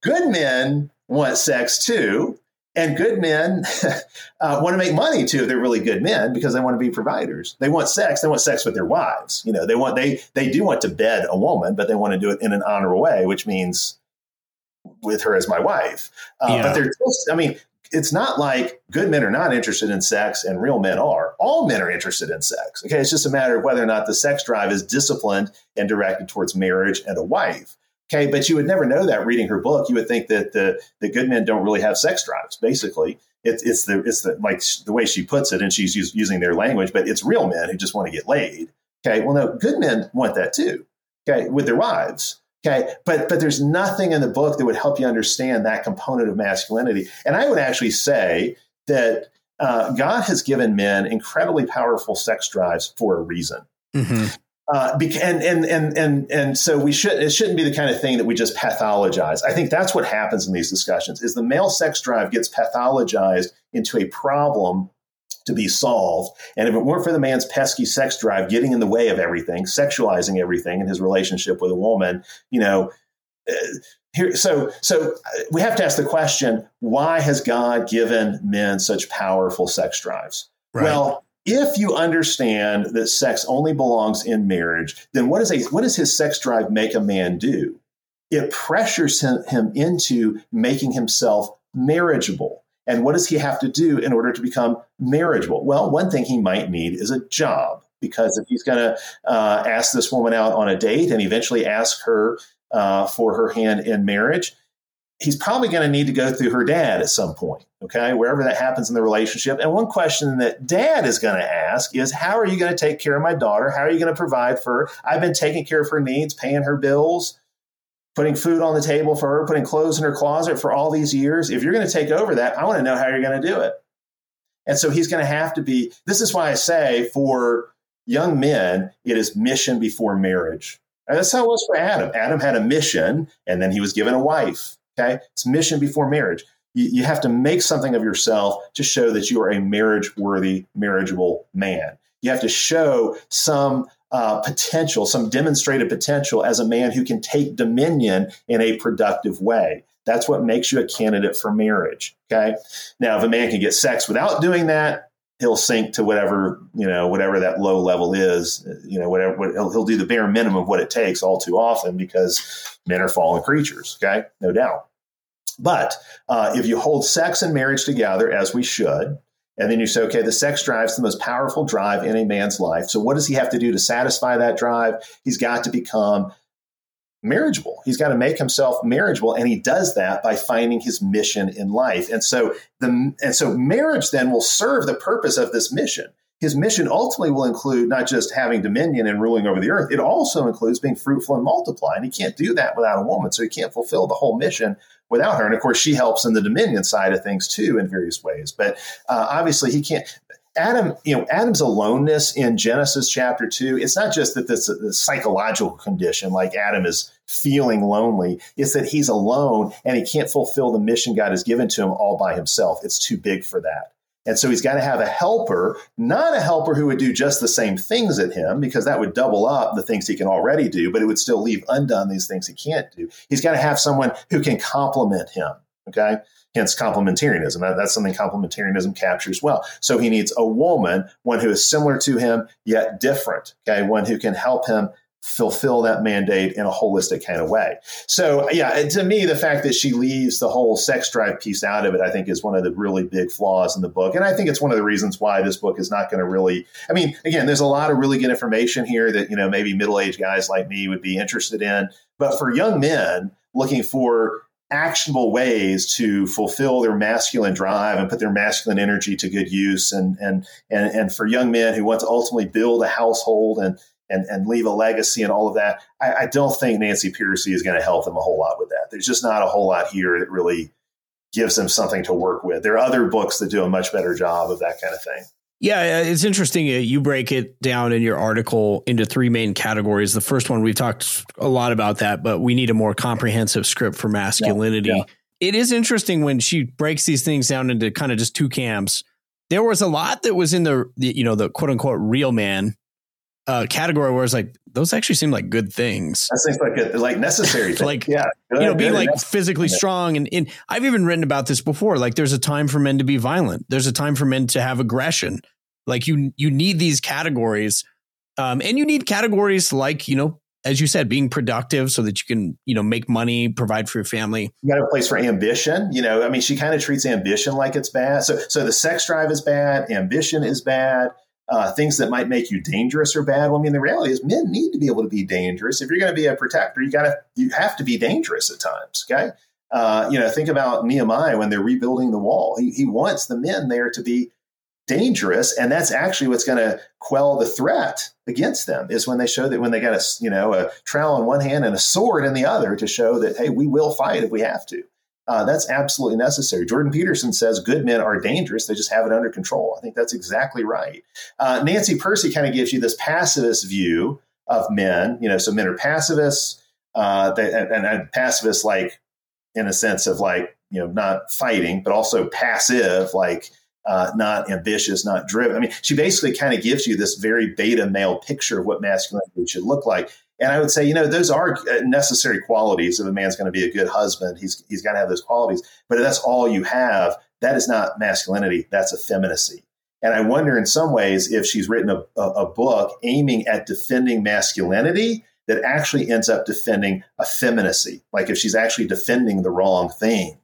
Good men want sex too And good men uh, want to make money too. They're really good men because they want to be providers. They want sex. They want sex with their wives. You know, they want they they do want to bed a woman, but they want to do it in an honorable way, which means with her as my wife. Uh, yeah. But they're just, I mean, it's not like good men are not interested in sex and real men are. All men are interested in sex. Okay. It's just a matter of whether or not the sex drive is disciplined and directed towards marriage and a wife. Okay. But you would never know that reading her book. You would think that the, the good men don't really have sex drives, basically. It's, it's the, it's the, like the way she puts it, and she's use, using their language, but it's real men who just want to get laid. Okay. Well, no, good men want that too. Okay. With their wives. Okay, but but there's nothing in the book that would help you understand that component of masculinity. And I would actually say that uh, God has given men incredibly powerful sex drives for a reason. Mm-hmm. Uh, and, and and and and so we should it shouldn't be the kind of thing that we just pathologize. I think that's what happens in these discussions is the male sex drive gets pathologized into a problem to be solved. And if it weren't for the man's pesky sex drive getting in the way of everything, sexualizing everything in his relationship with a woman, you know, uh, here, so so we have to ask the question: Why has God given men such powerful sex drives? Right. Well, if you understand that sex only belongs in marriage, then what, is a, what does his sex drive make a man do? It pressures him, him into making himself marriageable. And what does he have to do in order to become marriageable? Well, one thing he might need is a job because if he's going to uh, ask this woman out on a date and eventually ask her uh, for her hand in marriage, he's probably going to need to go through her dad at some point, okay, wherever that happens in the relationship. And one question that dad is going to ask is, How are you going to take care of my daughter? How are you going to provide for her? I've been taking care of her needs, paying her bills putting food on the table for her, putting clothes in her closet for all these years. If you're going to take over that, I want to know how you're going to do it. And so he's going to have to be. This is why I say for young men, it is mission before marriage. And that's how it was for Adam. Adam had a mission, and then he was given a wife. Okay, it's mission before marriage. You, you have to make something of yourself to show that you are a marriage worthy, marriageable man. You have to show some uh, potential, some demonstrated potential as a man who can take dominion in a productive way. That's what makes you a candidate for marriage. Okay. Now, if a man can get sex without doing that, he'll sink to whatever you know, whatever that low level is. You know, whatever he'll, he'll do the bare minimum of what it takes all too often because men are fallen creatures. Okay, no doubt. But uh, if you hold sex and marriage together as we should, and then you say, okay, the sex drive is the most powerful drive in a man's life. So what does he have to do to satisfy that drive? He's got to become marriageable. He's got to make himself marriageable, and he does that by finding his mission in life. And so the and so marriage then will serve the purpose of this mission. His mission ultimately will include not just having dominion and ruling over the earth, it also includes being fruitful and multiply. And he can't do that without a woman. So he can't fulfill the whole mission without her. And of course, she helps in the dominion side of things too in various ways. But uh, obviously, he can't. Adam, you know, Adam's aloneness in Genesis chapter two, it's not just that this a psychological condition, like Adam is feeling lonely. It's that he's alone and he can't fulfill the mission God has given to him all by himself. It's too big for that. And so he's got to have a helper, not a helper who would do just the same things at him, because that would double up the things he can already do, but it would still leave undone these things he can't do. He's got to have someone who can complement him. Okay. Hence complementarianism. that's something complementarianism captures well. So he needs a woman, one who is similar to him, yet different. Okay. One who can help him fulfill that mandate in a holistic kind of way. So, yeah, to me, the fact that she leaves the whole sex drive piece out of it, I think, is one of the really big flaws in the book. And I think it's one of the reasons why this book is not going to really, I mean, again, there's a lot of really good information here that, you know, maybe middle aged guys like me would be interested in. But for young men looking for actionable ways to fulfill their masculine drive and put their masculine energy to good use and and and, and for young men who want to ultimately build a household and and, and leave a legacy and all of that. I, I don't think Nancy Pearcey is going to help them a whole lot with that. There's just not a whole lot here that really gives them something to work with. There are other books that do a much better job of that kind of thing. Yeah, it's interesting. Uh, you break it down in your article into three main categories. The first one, we've talked a lot about that, but we need a more comprehensive script for masculinity. Yeah, yeah. It is interesting when she breaks these things down into kind of just two camps. There was a lot that was in the, you know, the quote unquote real man uh, category where it's like those actually seem like good things. That seems like a, like necessary. like yeah, you know, being like physically strong and, and I've even written about this before. Like there's a time for men to be violent. There's a time for men to have aggression. Like you you need these categories, um, and you need categories like you know as you said, being productive so that you can, you know, make money, provide for your family. You got a place for ambition. You know, I mean, she kind of treats ambition like it's bad. So, so the sex drive is bad, ambition is bad uh, things that might make you dangerous or bad. Well, I mean, the reality is men need to be able to be dangerous. If you're going to be a protector, you got to you have to be dangerous at times. Okay, uh, you know, think about Nehemiah when they're rebuilding the wall. He, he wants the men there to be dangerous, and that's actually what's going to quell the threat against them. Is when they show that when they got a you know a trowel in one hand and a sword in the other to show that hey, we will fight if we have to. Uh, that's absolutely necessary. Jordan Peterson says good men are dangerous. They just have it under control. I think that's exactly right. Uh, Nancy Pearcey kind of gives you this pacifist view of men. You know, so men are pacifists, uh, they, and, and pacifists like in a sense of like you know not fighting, but also passive, like uh, not ambitious, not driven. I mean, she basically kind of gives you this very beta male picture of what masculinity should look like. And I would say, you know, those are uh, necessary qualities if a man's going to be a good husband. He's he's got to have those qualities. But if that's all you have, that is not masculinity. That's effeminacy. And I wonder, in some ways, if she's written a, a, a book aiming at defending masculinity that actually ends up defending effeminacy, like if she's actually defending the wrong thing.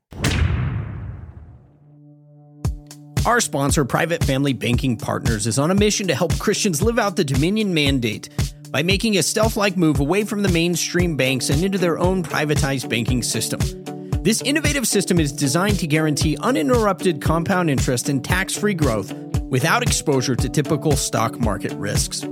Our sponsor, Private Family Banking Partners, is on a mission to help Christians live out the Dominion mandate by making a stealth like move away from the mainstream banks and into their own privatized banking system. This innovative system is designed to guarantee uninterrupted compound interest and tax free growth without exposure to typical stock market risks.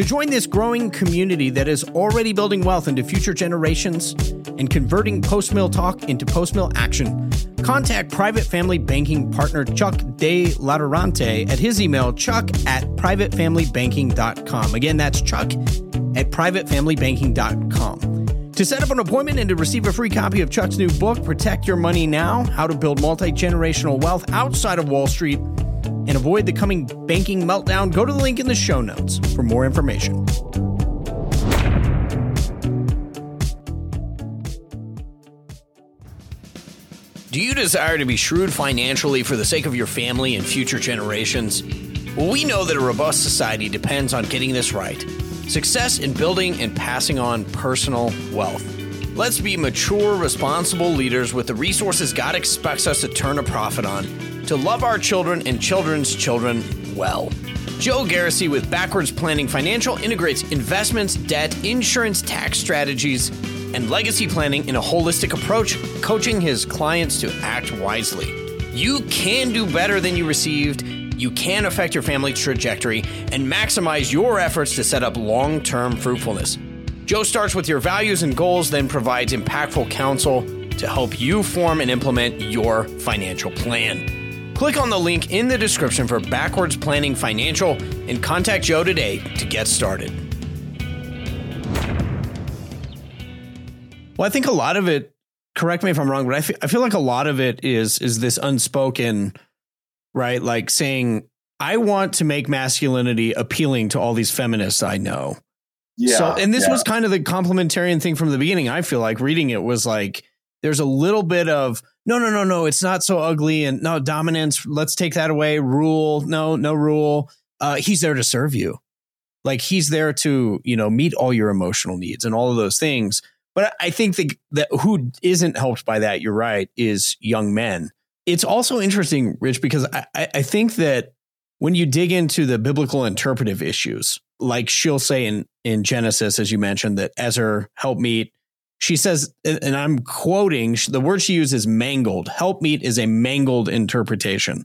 To join this growing community that is already building wealth into future generations and converting post mill talk into post mill action, contact private family banking partner Chuck De Laterante at his email chuck at privatefamilybanking.com. Again, that's chuck at privatefamilybanking.com. To set up an appointment and to receive a free copy of Chuck's new book, Protect Your Money Now How to Build Multi Generational Wealth Outside of Wall Street and avoid the coming banking meltdown, go to the link in the show notes for more information. Do you desire to be shrewd financially for the sake of your family and future generations? Well, we know that a robust society depends on getting this right success in building and passing on personal wealth. Let's be mature, responsible leaders with the resources God expects us to turn a profit on to love our children and children's children well. Joe Garrissey with Backwards Planning Financial integrates investments, debt, insurance, tax strategies, and legacy planning in a holistic approach, coaching his clients to act wisely. You can do better than you received. You can affect your family trajectory and maximize your efforts to set up long term fruitfulness. Joe starts with your values and goals, then provides impactful counsel to help you form and implement your financial plan. Click on the link in the description for Backwards Planning Financial and contact Joe today to get started. Well, I think a lot of it. Correct me if I'm wrong, but I feel, I feel like a lot of it is is this unspoken, right? Like saying, "I want to make masculinity appealing to all these feminists I know." Yeah. So, and this yeah. was kind of the complementarian thing from the beginning. I feel like reading it was like there's a little bit of no, no, no, no. It's not so ugly, and no dominance. Let's take that away. Rule, no, no rule. Uh, he's there to serve you. Like he's there to you know meet all your emotional needs and all of those things. But I think that, that who isn't helped by that, you're right, is young men. It's also interesting, Rich, because I, I think that when you dig into the biblical interpretive issues, like she'll say in, in Genesis, as you mentioned, that her helpmeet, she says, and I'm quoting, the word she uses mangled. Help Helpmeet is a mangled interpretation.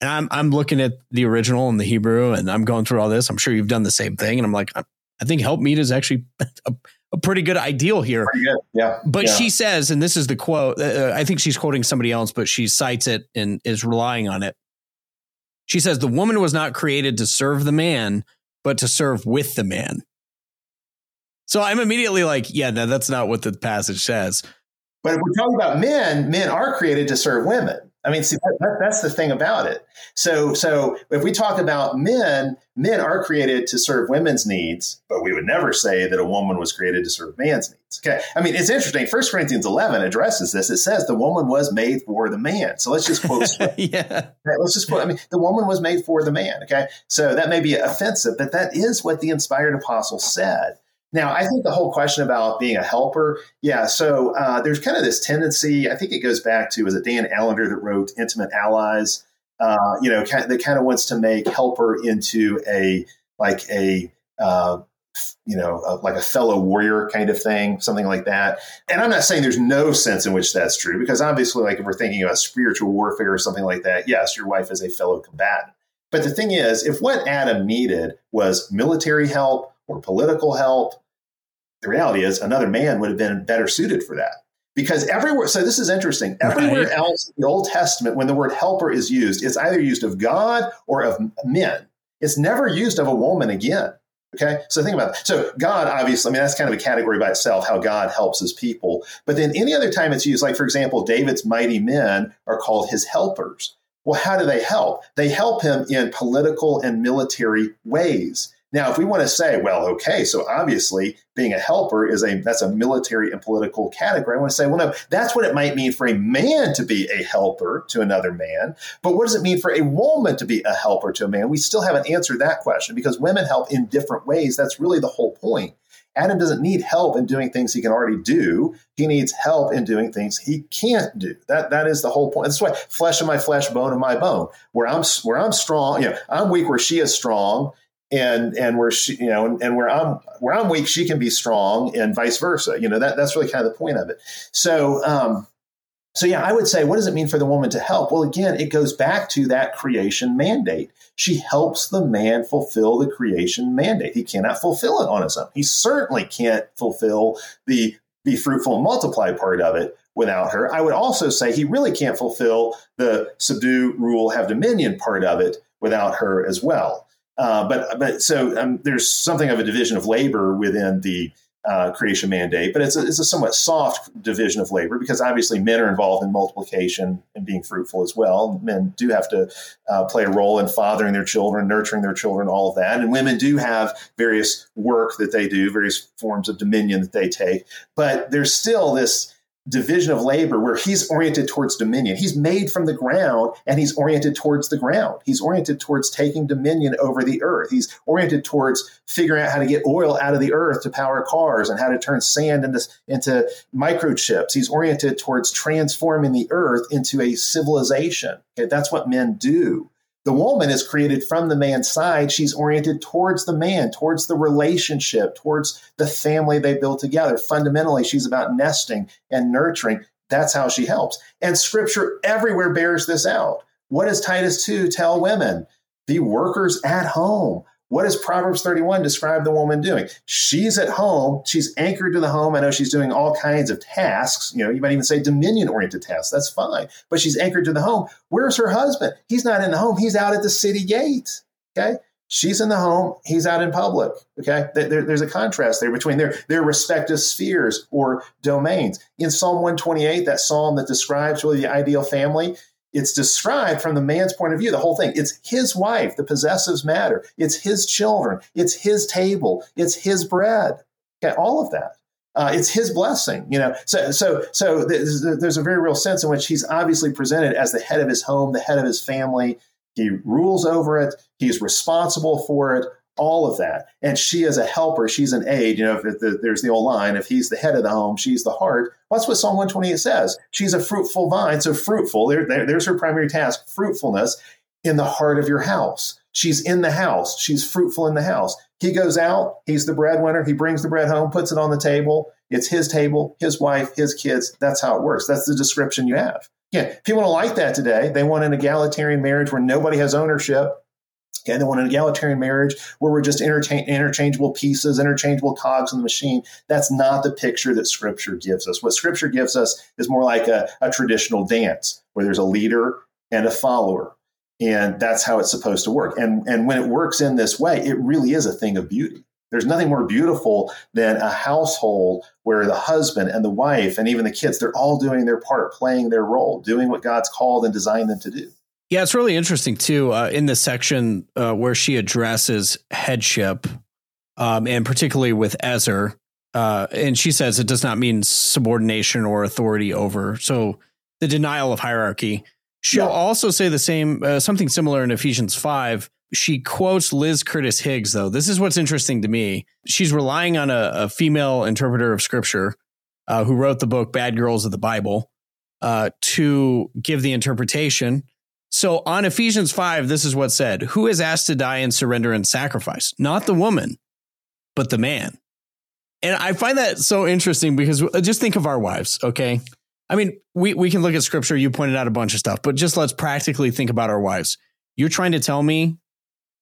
And I'm, I'm looking at the original in the Hebrew and I'm going through all this. I'm sure you've done the same thing. And I'm like, I think help helpmeet is actually a, a pretty good ideal here. Yeah. But yeah. she says, and this is the quote, uh, uh, I think she's quoting somebody else, but she cites it and is relying on it. She says, The woman was not created to serve the man, but to serve with the man. So I'm immediately like, yeah, no, that's not what the passage says. But if we're talking about men, men are created to serve women. I mean, see, that, that, that's the thing about it. So, so if we talk about men, men are created to serve women's needs, but we would never say that a woman was created to serve man's needs. Okay. I mean, it's interesting. First Corinthians 11 addresses this. It says the woman was made for the man. So let's just quote. yeah. Let's just quote. I mean, the woman was made for the man. Okay. So that may be offensive, but that is what the inspired apostle said. Now, I think the whole question about being a helper, yeah. So uh, there's kind of this tendency. I think it goes back to was it Dan Allender that wrote "Intimate Allies." Uh, you know, that kind of wants to make helper into a like a uh, you know, a, like a fellow warrior kind of thing, something like that. And I'm not saying there's no sense in which that's true, because obviously, like if we're thinking about spiritual warfare or something like that, yes, your wife is a fellow combatant. But the thing is, if what Adam needed was military help or political help the reality is, another man would have been better suited for that. Because everywhere, so this is interesting. Everywhere right. else in the Old Testament, when the word helper is used, it's either used of God or of men. It's never used of a woman again. Okay, so think about it. So God, obviously, I mean that's kind of a category by itself. How God helps His people. But then any other time it's used, like for example, David's mighty men are called His helpers. Well, how do they help? They help him in political and military ways. Now, if we want to say, well, okay, so obviously being a helper is a that's a military and political category. I want to say, well, no, that's what it might mean for a man to be a helper to another man. But what does it mean for a woman to be a helper to a man? We still haven't answered that question because women help in different ways. That's really the whole point. Adam doesn't need help in doing things he can already do. He needs help in doing things he can't do. That that is the whole point. That's why flesh of my flesh, bone of my bone. Where I'm where I'm strong, you know, I'm weak where she is strong and and where she you know and where I'm where I'm weak she can be strong and vice versa. You know that that's really kind of the point of it. So um so yeah I would say what does it mean for the woman to help? Well again it goes back to that creation mandate. She helps the man fulfill the creation mandate. He cannot fulfill it on his own. He certainly can't fulfill the be fruitful and multiply part of it without her. I would also say he really can't fulfill the subdue rule have dominion part of it without her as well uh, but but so um, there's something of a division of labor within the uh, creation mandate, but it's a, it's a somewhat soft division of labor because obviously men are involved in multiplication and being fruitful as well. Men do have to uh, play a role in fathering their children, nurturing their children, all of that. And women do have various work that they do, various forms of dominion that they take. But there's still this division of labor where he's oriented towards dominion. He's made from the ground and he's oriented towards the ground. He's oriented towards taking dominion over the earth. He's oriented towards figuring out how to get oil out of the earth to power cars and how to turn sand into, into microchips. He's oriented towards transforming the earth into a civilization. Okay, that's what men do. The woman is created from the man's side. She's oriented towards the man, towards the relationship, towards the family they build together. Fundamentally, she's about nesting and nurturing. That's how she helps. And scripture everywhere bears this out. What does Titus 2 tell women? Be workers at home. What does Proverbs 31 describe the woman doing? She's at home. She's anchored to the home. I know she's doing all kinds of tasks. You know, you might even say dominion oriented tasks. That's fine. But she's anchored to the home. Where's her husband? He's not in the home. He's out at the city gate. Okay. She's in the home. He's out in public. Okay. There, there's a contrast there between their, their respective spheres or domains. In Psalm 128, that psalm that describes really the ideal family, it's described from the man's point of view, the whole thing. It's his wife, the possessives matter. It's his children. It's his table. It's his bread. Okay, all of that. Uh, it's his blessing, you know. So, so, so there's, there's a very real sense in which he's obviously presented as the head of his home, the head of his family. He rules over it. He's responsible for it all of that. And she is a helper, she's an aid. You know, if the, there's the old line, if he's the head of the home, she's the heart. That's what Psalm 128 says. She's a fruitful vine. So fruitful, there, there, there's her primary task, fruitfulness in the heart of your house. She's in the house. She's fruitful in the house. He goes out, he's the breadwinner, he brings the bread home, puts it on the table. It's his table, his wife, his kids. That's how it works. That's the description you have. Yeah, people don't like that today. They want an egalitarian marriage where nobody has ownership Okay, they want an egalitarian marriage where we're just interchangeable pieces, interchangeable cogs in the machine. That's not the picture that Scripture gives us. What Scripture gives us is more like a, a traditional dance where there's a leader and a follower. And that's how it's supposed to work. And, and when it works in this way, it really is a thing of beauty. There's nothing more beautiful than a household where the husband and the wife and even the kids, they're all doing their part, playing their role, doing what God's called and designed them to do. Yeah, it's really interesting too. Uh, in the section uh, where she addresses headship, um, and particularly with Ezer, uh, and she says it does not mean subordination or authority over. So the denial of hierarchy. She'll yeah. also say the same, uh, something similar in Ephesians 5. She quotes Liz Curtis Higgs, though. This is what's interesting to me. She's relying on a, a female interpreter of scripture uh, who wrote the book Bad Girls of the Bible uh, to give the interpretation. So on Ephesians 5, this is what said Who is asked to die and surrender and sacrifice? Not the woman, but the man. And I find that so interesting because uh, just think of our wives, okay? I mean, we, we can look at scripture. You pointed out a bunch of stuff, but just let's practically think about our wives. You're trying to tell me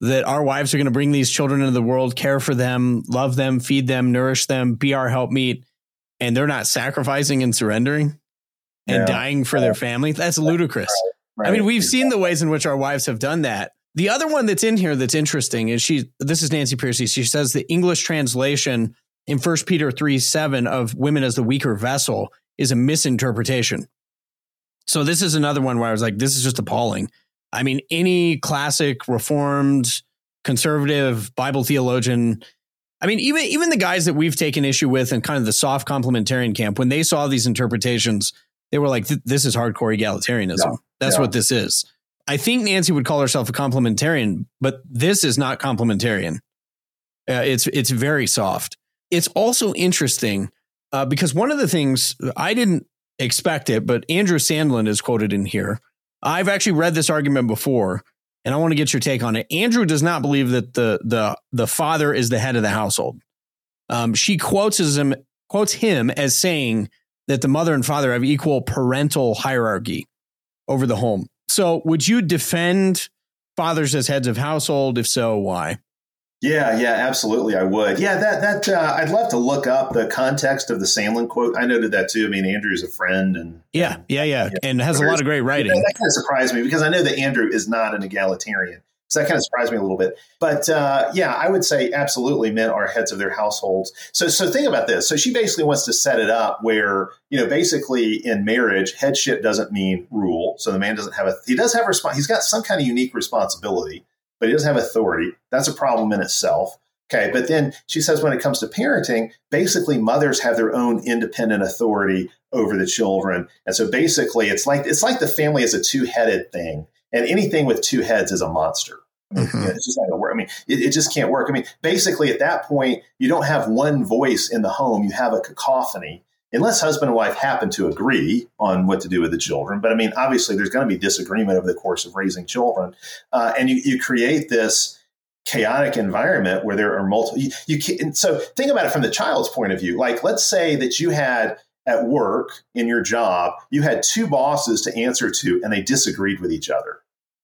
that our wives are going to bring these children into the world, care for them, love them, feed them, nourish them, be our helpmeet, and they're not sacrificing and surrendering and yeah. dying for their family? That's ludicrous. Right. I mean, we've seen the ways in which our wives have done that. The other one that's in here that's interesting is she, this is Nancy Pearcey. She says the English translation in 1 Peter 3 7 of women as the weaker vessel is a misinterpretation. So this is another one where I was like, this is just appalling. I mean, any classic reformed conservative Bible theologian, I mean, even even the guys that we've taken issue with and kind of the soft complementarian camp, when they saw these interpretations, they were like, this is hardcore egalitarianism. Yeah. That's yeah. what this is. I think Nancy would call herself a complementarian, but this is not complementarian. Uh, it's it's very soft it's also interesting uh, because one of the things I didn't expect it, but Andrew Sandlin is quoted in here. I've actually read this argument before, and I want to get your take on it. Andrew does not believe that the the the father is the head of the household. Um, she quotes him quotes him as saying that the mother and father have equal parental hierarchy over the home. So, would you defend fathers as heads of household? If so, why? Yeah, yeah, absolutely. I would. Yeah, that that uh, I'd love to look up the context of the Sandlin quote. I noted that too. I mean, Andrew's a friend, and yeah, yeah, yeah, yeah. and has a lot of great writing. That, that kind of surprised me because I know that Andrew is not an egalitarian, so that kind of surprised me a little bit. But uh, yeah, I would say absolutely, men are heads of their households. So so think about this. So she basically wants to set it up where you know basically in marriage, headship doesn't mean rule. So the man doesn't have a he does have response. He's got some kind of unique responsibility but he doesn't have authority. That's a problem in itself. Okay. But then she says when it comes to parenting, basically mothers have their own independent authority over the children. And so basically it's like it's like the family is a two-headed thing. And anything with two heads is a monster. Mm-hmm. it's just not gonna work. I mean, it, it, just can't work. I mean, basically at that point, you don't have one voice in the home, you have a cacophony unless husband and wife happen to agree on what to do with the children. But I mean, obviously, there's going to be disagreement over the course of raising children, uh, and you, you create this chaotic environment where there are multiple. You, you can, so think about it from the child's point of view. Like, let's say that you had at work in your job, you had two bosses to answer to, and they disagreed with each other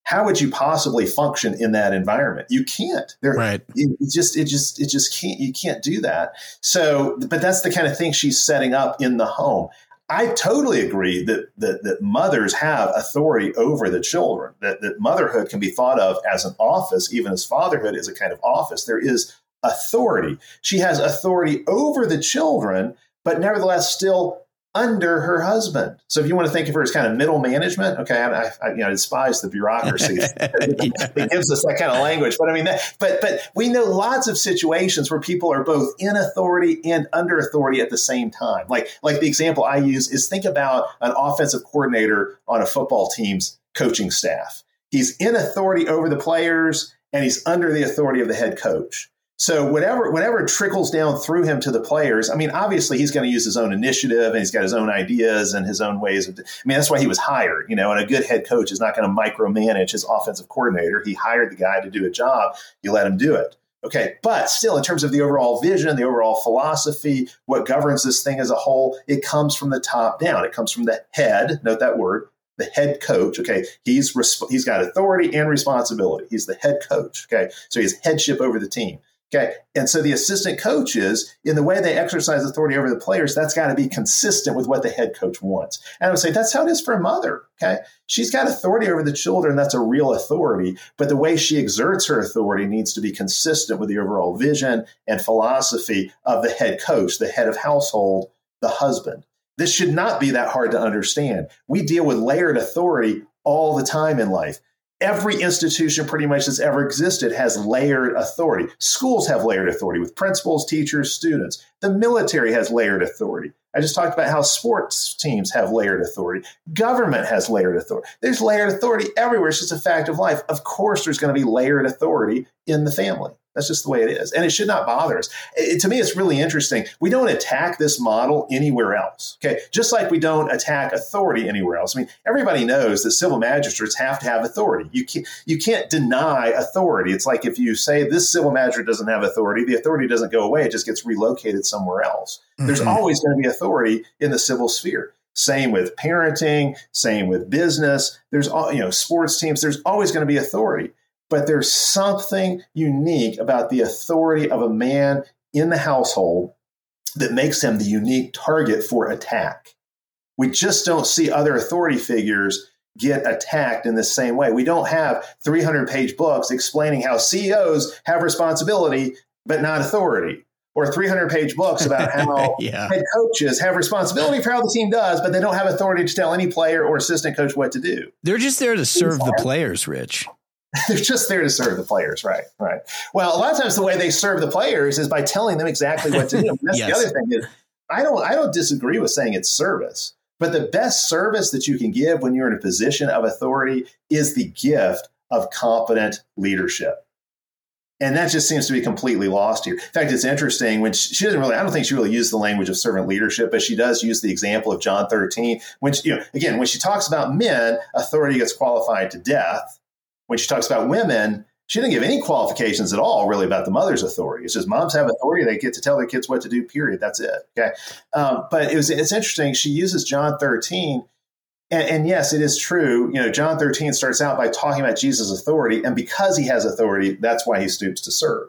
how would you possibly function in that environment? You can't. There, right. It, it just, it just, it just can't. You can't do that. So, but that's the kind of thing she's setting up in the home. I totally agree that, that, that mothers have authority over the children. That that motherhood can be thought of as an office, even as fatherhood is a kind of office. There is authority. She has authority over the children, but nevertheless still under her husband. So if you want to think of her as kind of middle management, okay, I, I you know I despise the bureaucracy. it gives us that kind of language, but I mean, that, but but we know lots of situations where people are both in authority and under authority at the same time. Like like the example I use is think about an offensive coordinator on a football team's coaching staff. He's in authority over the players and he's under the authority of the head coach. So whatever whatever trickles down through him to the players, I mean, obviously he's going to use his own initiative and he's got his own ideas and his own ways of. I mean, that's why he was hired, you know. And a good head coach is not going to micromanage his offensive coordinator. He hired the guy to do a job. You let him do it. Okay, but still, in terms of the overall vision, the overall philosophy, what governs this thing as a whole, it comes from the top down. It comes from the head. Note that word, the head coach. Okay, he's resp- he's got authority and responsibility. He's the head coach. Okay, so he has headship over the team. Okay. And so the assistant coaches, in the way they exercise authority over the players, that's got to be consistent with what the head coach wants. And I would say that's how it is for a mother. Okay. She's got authority over the children. That's a real authority. But the way she exerts her authority needs to be consistent with the overall vision and philosophy of the head coach, the head of household, the husband. This should not be that hard to understand. We deal with layered authority all the time in life. Every institution pretty much that's ever existed has layered authority. Schools have layered authority with principals, teachers, students. The military has layered authority. I just talked about how sports teams have layered authority. Government has layered authority. There's layered authority everywhere. It's just a fact of life. Of course, there's going to be layered authority in the family. That's just the way it is. And it should not bother us. It, to me, it's really interesting. We don't attack this model anywhere else. Okay. Just like we don't attack authority anywhere else. I mean, everybody knows that civil magistrates have to have authority. You can't, you can't deny authority. It's like if you say this civil magistrate doesn't have authority, the authority doesn't go away. It just gets relocated somewhere else. Mm-hmm. There's always going to be authority in the civil sphere. Same with parenting, same with business. There's all, you know, sports teams, there's always going to be authority. But there's something unique about the authority of a man in the household that makes him the unique target for attack. We just don't see other authority figures get attacked in the same way. We don't have 300 page books explaining how CEOs have responsibility but not authority, or 300 page books about how yeah. head coaches have responsibility for how the team does, but they don't have authority to tell any player or assistant coach what to do. They're just there to serve the players, Rich. They're just there to serve the players, right? Right. Well, a lot of times the way they serve the players is by telling them exactly what to do. And that's yes. the other thing is I don't I don't disagree with saying it's service, but the best service that you can give when you're in a position of authority is the gift of competent leadership. And that just seems to be completely lost here. In fact, it's interesting when she, she, doesn't really, I don't think she really used the language of servant leadership, but she does use the example of John 13. When she, you know, again, when she talks about men, authority gets qualified to death when she talks about women, she didn't give any qualifications at all, really, about the mother's authority. It's just moms have authority; they get to tell their kids what to do. Period. That's it. Okay. Um, but it was it's interesting. She uses John thirteen, and, and, yes, it is true. You know, John thirteen starts out by talking about Jesus' authority, and because he has authority, that's why he stoops to serve.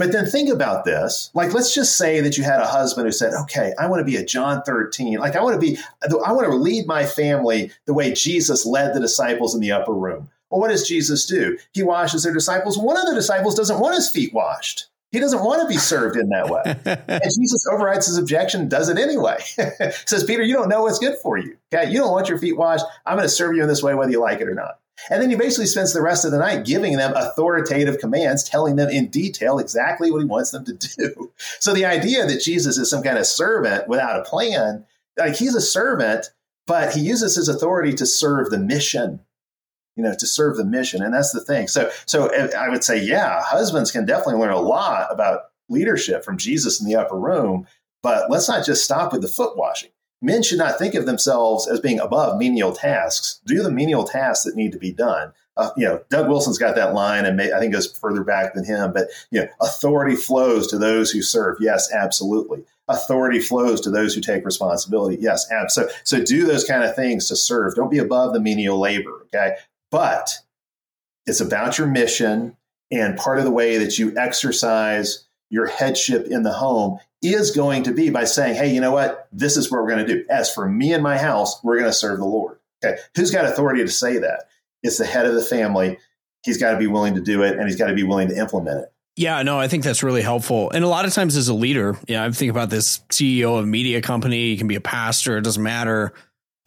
But then think about this. Like, let's just say that you had a husband who said, okay, I want to be a John 13. Like, I want to be, I want to lead my family the way Jesus led the disciples in the upper room. Well, what does Jesus do? He washes their disciples. One of the disciples doesn't want his feet washed. He doesn't want to be served in that way. and Jesus overrides his objection does it anyway. Says, Peter, you don't know what's good for you. Okay. You don't want your feet washed. I'm going to serve you in this way, whether you like it or not. And then he basically spends the rest of the night giving them authoritative commands, telling them in detail exactly what he wants them to do. So the idea that Jesus is some kind of servant without a plan, like he's a servant, but he uses his authority to serve the mission you know, to serve the mission. And that's the thing. So, so I would say, yeah, husbands can definitely learn a lot about leadership from Jesus in the upper room, but let's not just stop with the foot washing. Men should not think of themselves as being above menial tasks. Do the menial tasks that need to be done. Uh, you know, Doug Wilson's got that line, and may, I think it goes further back than him. But you know, authority flows to those who serve. Yes, absolutely. Authority flows to those who take responsibility. Yes, absolutely. So, so do those kind of things to serve. Don't be above the menial labor. Okay, but it's about your mission. And part of the way that you exercise your headship in the home is going to be by saying, hey, you know what? This is what we're going to do. As for me and my house, we're going to serve the Lord. Okay. Who's got authority to say that? It's the head of the family. He's got to be willing to do it and he's got to be willing to implement it. Yeah, no, I think that's really helpful. And a lot of times as a leader, yeah, I think about this CEO of media company, you can be a pastor, it doesn't matter.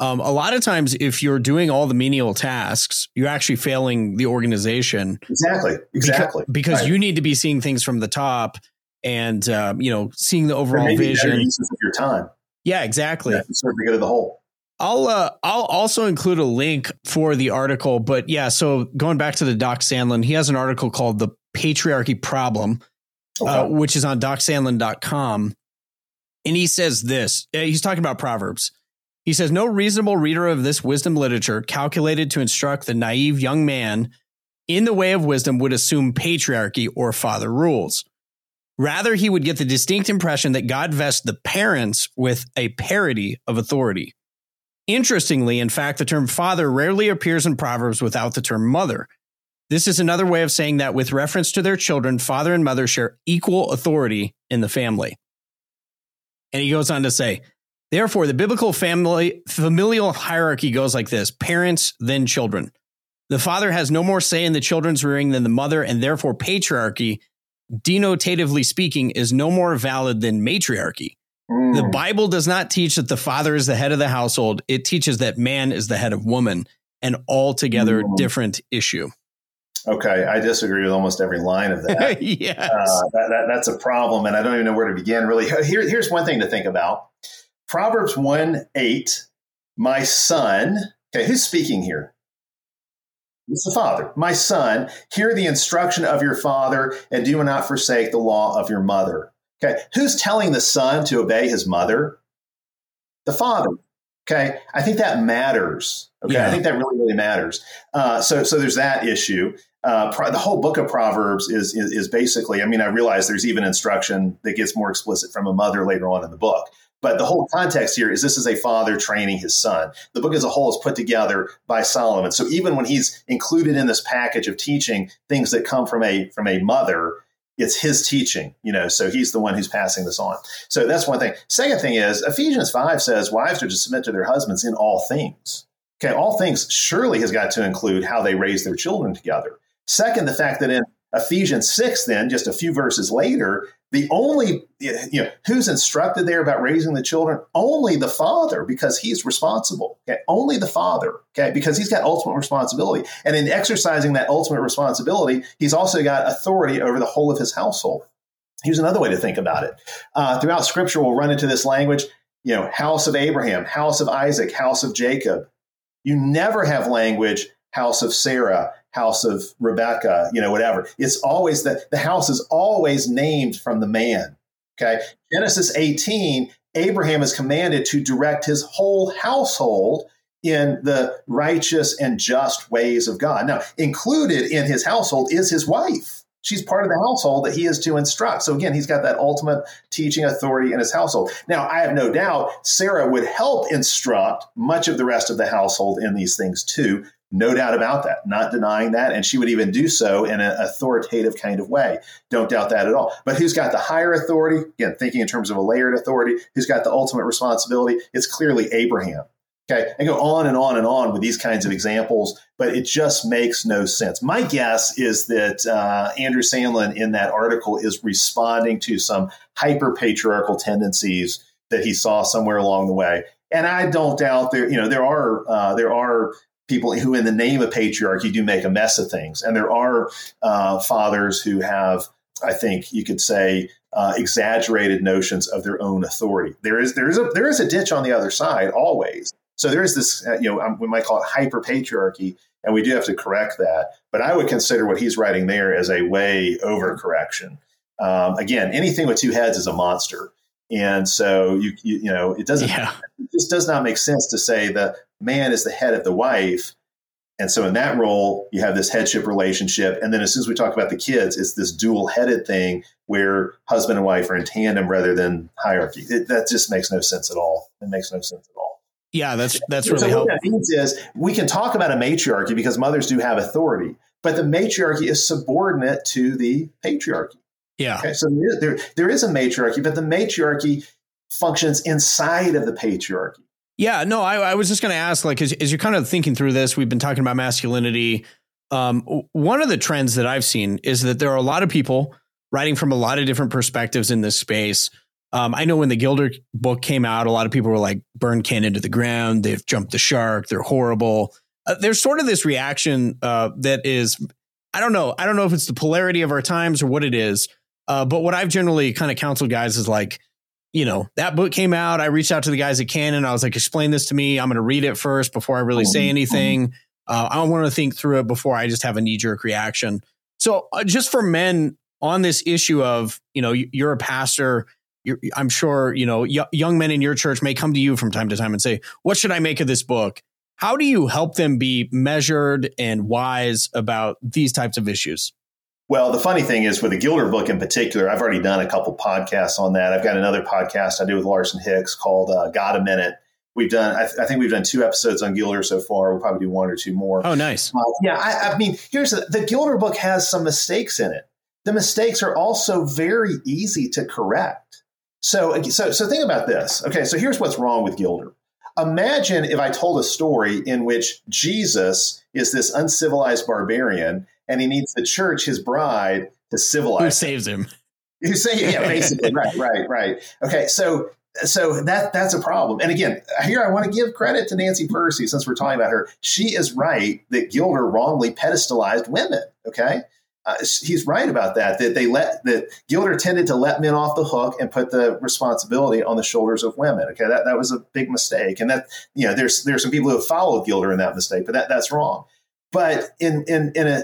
Um, a lot of times, if you're doing all the menial tasks, you're actually failing the organization. Exactly. Exactly. Because, because right. you need to be seeing things from the top and um, you know seeing the overall vision. Use of your time. Yeah, exactly. Yeah, the good of the whole. I'll uh, I'll also include a link for the article, but yeah. So going back to the Doc Sandlin, he has an article called "The Patriarchy Problem," uh, okay. uh, which is on DocSandlin.com, and he says this. Uh, he's talking about Proverbs. He says, No reasonable reader of this wisdom literature calculated to instruct the naive young man in the way of wisdom would assume patriarchy or father rules. Rather, he would get the distinct impression that God vests the parents with a parity of authority. Interestingly, in fact, the term father rarely appears in Proverbs without the term mother. This is another way of saying that with reference to their children, father and mother share equal authority in the family. And he goes on to say, therefore, the biblical family familial hierarchy goes like this parents, then children. The father has no more say in the children's rearing than the mother, and therefore patriarchy, denotatively speaking, is no more valid than matriarchy. Mm. The Bible does not teach that the father is the head of the household. It teaches that man is the head of woman, an altogether mm. different issue. Okay, I disagree with almost every line of that. yes. Uh, that, that, that's a problem, and I don't even know where to begin, really. Here, here's one thing to think about Proverbs 1 8, my son. Okay, who's speaking here? It's the father. My son, hear the instruction of your father and do not forsake the law of your mother. Okay, who's telling the son to obey his mother? The father. Okay, I think that matters. Okay, yeah. I think that really, really matters. Uh, so, so there's that issue uh, pro- the whole book of Proverbs is, is, is basically. I mean, I realize there's even instruction that gets more explicit from a mother later on in the book. But the whole context here is this is a father training his son. The book as a whole is put together by Solomon. So even when he's included in this package of teaching things that come from a from a mother, it's his teaching, you know, so he's the one who's passing this on. So that's one thing. Second thing is Ephesians 5 says wives are to submit to their husbands in all things. Okay, all things surely has got to include how they raise their children together. Second, the fact that in Ephesians 6, then, just a few verses later, the only, you know, who's instructed there about raising the children? Only the father, because he's responsible. Okay? Only the father, okay? Because he's got ultimate responsibility. And in exercising that ultimate responsibility, he's also got authority over the whole of his household. Here's another way to think about it. Uh, throughout scripture, we'll run into this language, you know, house of Abraham, house of Isaac, house of Jacob. You never have language, house of Sarah, house of Rebecca, you know, whatever. It's always that the house is always named from the man. Okay. Genesis 18, Abraham is commanded to direct his whole household in the righteous and just ways of God. Now, included in his household is his wife. She's part of the household that he is to instruct. So again, he's got that ultimate teaching authority in his household. Now, I have no doubt Sarah would help instruct much of the rest of the household in these things too. No doubt about that. Not denying that. And she would even do so in an authoritative kind of way. Don't doubt that at all. But who's got the higher authority? Again, thinking in terms of a layered authority, who's got the ultimate responsibility? It's clearly Abraham. Okay. I go on and on and on with these kinds of examples, but it just makes no sense. My guess is that uh, Andrew Sandlin in that article is responding to some hyper patriarchal tendencies that he saw somewhere along the way. And I don't doubt there, you know, there are uh, there are people who, in the name of patriarchy, do make a mess of things. And there are uh, fathers who have, I think you could say, uh, exaggerated notions of their own authority. There is there is a there is a ditch on the other side always. So there is this, uh, you know, um, we might call it hyper patriarchy, and we do have to correct that. But I would consider what he's writing there as a way over correction. Um, again, anything with two heads is a monster. And so you, you, you know it doesn't yeah. it just does not make sense to say the man is the head of the wife, and so in that role you have this headship relationship, and then as soon as we talk about the kids, it's this dual headed thing where husband and wife are in tandem rather than hierarchy. It, that just makes no sense at all. It makes no sense at all. Yeah, that's that's really so what that means is we can talk about a matriarchy because mothers do have authority, but the matriarchy is subordinate to the patriarchy. Yeah. Okay, so there, there, there is a matriarchy, but the matriarchy functions inside of the patriarchy. Yeah, no, I, I was just going to ask, like, as, as, you're kind of thinking through this, we've been talking about masculinity. Um, one of the trends that I've seen is that there are a lot of people writing from a lot of different perspectives in this space. Um, I know when the Gilder book came out, a lot of people were like, burn Ken to the ground. They've jumped the shark. They're horrible. Uh, there's sort of this reaction uh, that is, I don't know. I don't know if it's the polarity of our times or what it is. Uh, but what I've generally kind of counseled guys is like, you know, that book came out. I reached out to the guys at Canon. I was like, explain this to me. I'm going to read it first before I really say mm-hmm. anything. Uh, I want to think through it before I just have a knee jerk reaction. So, uh, just for men on this issue of, you know, you're a pastor. You're, I'm sure, you know, y- young men in your church may come to you from time to time and say, what should I make of this book? How do you help them be measured and wise about these types of issues? Well, the funny thing is with the Gilder book in particular, I've already done a couple podcasts on that. I've got another podcast I do with Larson Hicks called uh, "Got a Minute," We've done, I, th- I, think we've done two episodes on Gilder so far. We'll probably do one or two more. Oh, nice. Uh, yeah, I, I, mean, here's the, the Gilder book has some mistakes in it. The mistakes are also very easy to correct. So, so, so think about this. Okay, so here's what's wrong with Gilder. Imagine if I told a story in which Jesus is this uncivilized barbarian and he needs the church, his bride, to civilize. Who saves him? Who say yeah, basically, right, right, right. Okay, so so that that's a problem. And again, here I want to give credit to Nancy Pearcey since we're talking about her. She is right that Gilder wrongly pedestalized women. Okay, uh, he's right about that. That they let that Gilder tended to let men off the hook and put the responsibility on the shoulders of women. Okay, that that was a big mistake, and that you know there's there's some people who have followed Gilder in that mistake, but that that's wrong. But in in in a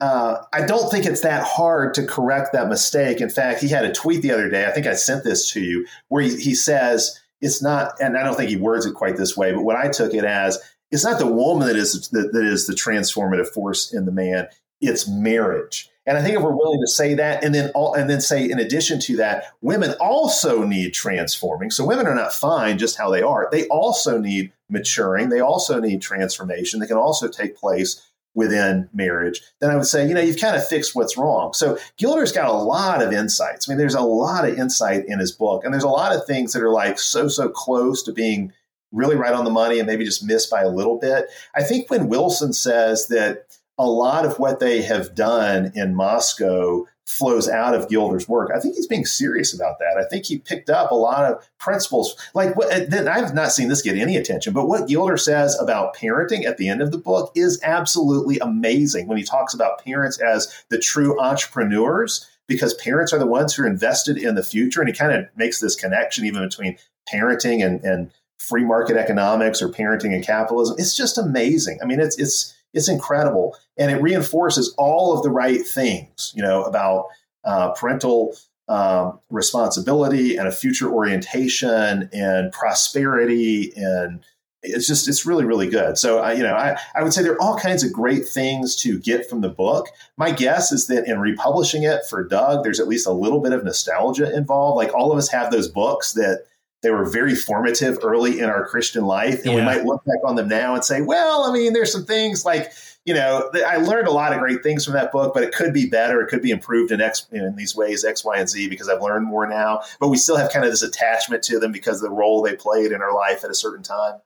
uh, I don't think it's that hard to correct that mistake. In fact, he had a tweet the other day. I think I sent this to you, where he, he says it's not, and I don't think he words it quite this way, but what I took it as it's not the woman that is that, that is the transformative force in the man; it's marriage. And I think if we're willing to say that, and then all, and then say in addition to that, women also need transforming. So women are not fine just how they are; they also need maturing. They also need transformation. They can also take place within marriage, then I would say, you know, you've kind of fixed what's wrong. So Gilder's got a lot of insights. I mean, there's a lot of insight in his book, and there's a lot of things that are like so, so close to being really right on the money and maybe just missed by a little bit. I think when Wilson says that a lot of what they have done in Moscow flows out of Gilder's work. I think he's being serious about that. I think he picked up a lot of principles. Like what, then I've not seen this get any attention, but what Gilder says about parenting at the end of the book is absolutely amazing when he talks about parents as the true entrepreneurs because parents are the ones who are invested in the future and he kind of makes this connection even between parenting and, and free market economics or parenting and capitalism. It's just amazing. I mean, it's it's it's incredible, and it reinforces all of the right things, you know, about uh, parental um, responsibility and a future orientation and prosperity and it's just it's really really good. So I, you know I, I would say there are all kinds of great things to get from the book. My guess is that in republishing it for doug there's at least a little bit of nostalgia involved. Like all of us have those books that they were very formative early in our Christian life. And yeah. we might look back on them now and say, well, I mean, there's some things like, you know, I learned a lot of great things from that book, but it could be better. It could be improved in X in these ways, X, Y, and Z, because I've learned more now. But we still have kind of this attachment to them because of the role they played in our life at a certain time.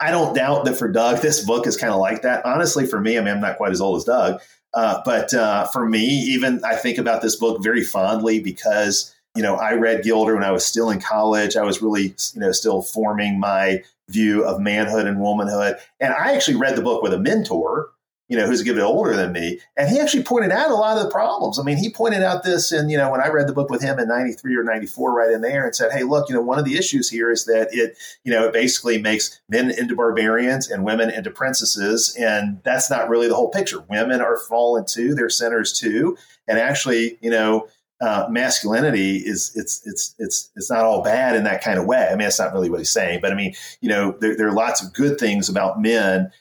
I don't doubt that for Doug, this book is kind of like that. Honestly, for me, I mean, I'm not quite as old as Doug, uh, but uh, for me, even I think about this book very fondly because you know, I read Gilder when I was still in college. I was really, you know, still forming my view of manhood and womanhood. And I actually read the book with a mentor, you know, who's a bit older than me. And he actually pointed out a lot of the problems. I mean, he pointed out this and, you know, when I read the book with him in 93 or 94, right in there and said, hey, look, you know, one of the issues here is that it, you know, it basically makes men into barbarians and women into princesses. And that's not really the whole picture. Women are fallen too, they're sinners too. And actually, you know, uh, masculinity is it's it's it's it's not all bad in that kind of way. I mean, that's not really what he's saying, but I mean, you know, there, there are lots of good things about men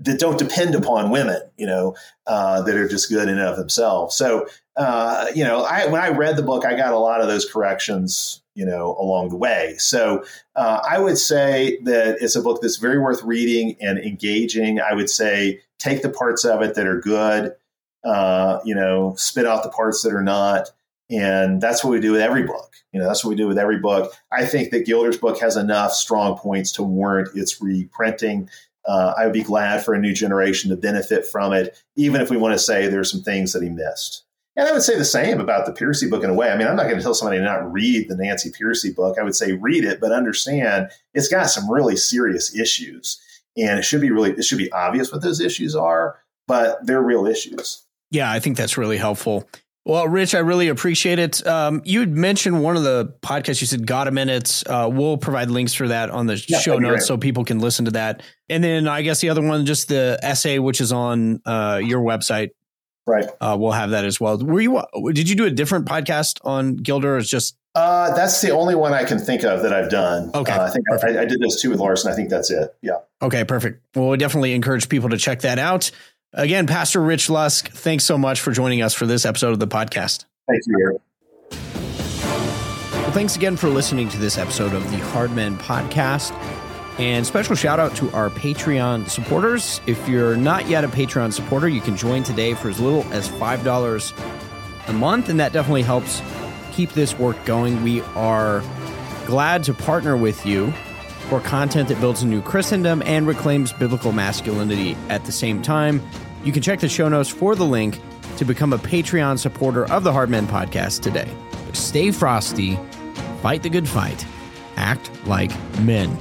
that don't depend upon women, you know, uh, that are just good in and of themselves. So, uh, you know, I, when I read the book, I got a lot of those corrections, you know, along the way. So, uh, I would say that it's a book that's very worth reading and engaging. I would say take the parts of it that are good, uh, you know, spit out the parts that are not. And that's what we do with every book. You know, that's what we do with every book. I think that Gilder's book has enough strong points to warrant its reprinting. Uh, I would be glad for a new generation to benefit from it, even if we want to say there's some things that he missed. And I would say the same about the Pearcey book in a way. I mean, I'm not going to tell somebody to not read the Nancy Pearcey book. I would say read it, but understand it's got some really serious issues. And it should be really, it should be obvious what those issues are, but they're real issues. Yeah, I think that's really helpful. Well, Rich, I really appreciate it. Um, you had mentioned one of the podcasts. You said "Got a Minute." Uh, we'll provide links for that on the yeah, show notes so people can listen to that. And then I guess the other one, just the essay, which is on uh, your website. Right. Uh, we'll have that as well. Were you? Did you do a different podcast on Gilder? Or just uh, that's the only one I can think of that I've done. Okay, uh, I think I, I, did those two with Larson. I think that's it. Yeah. Okay, perfect. Well, we definitely encourage people to check that out. Again, Pastor Rich Lusk, thanks so much for joining us for this episode of the podcast. Thank you, Well, thanks again for listening to this episode of the Hard Men podcast. And special shout out to our Patreon supporters. If you're not yet a Patreon supporter, you can join today for as little as $5 a month, and that definitely helps keep this work going. We are glad to partner with you for content that builds a new Christendom and reclaims biblical masculinity at the same time. You can check the show notes for the link to become a Patreon supporter of the Hard Men podcast today. Stay frosty, fight the good fight, act like men.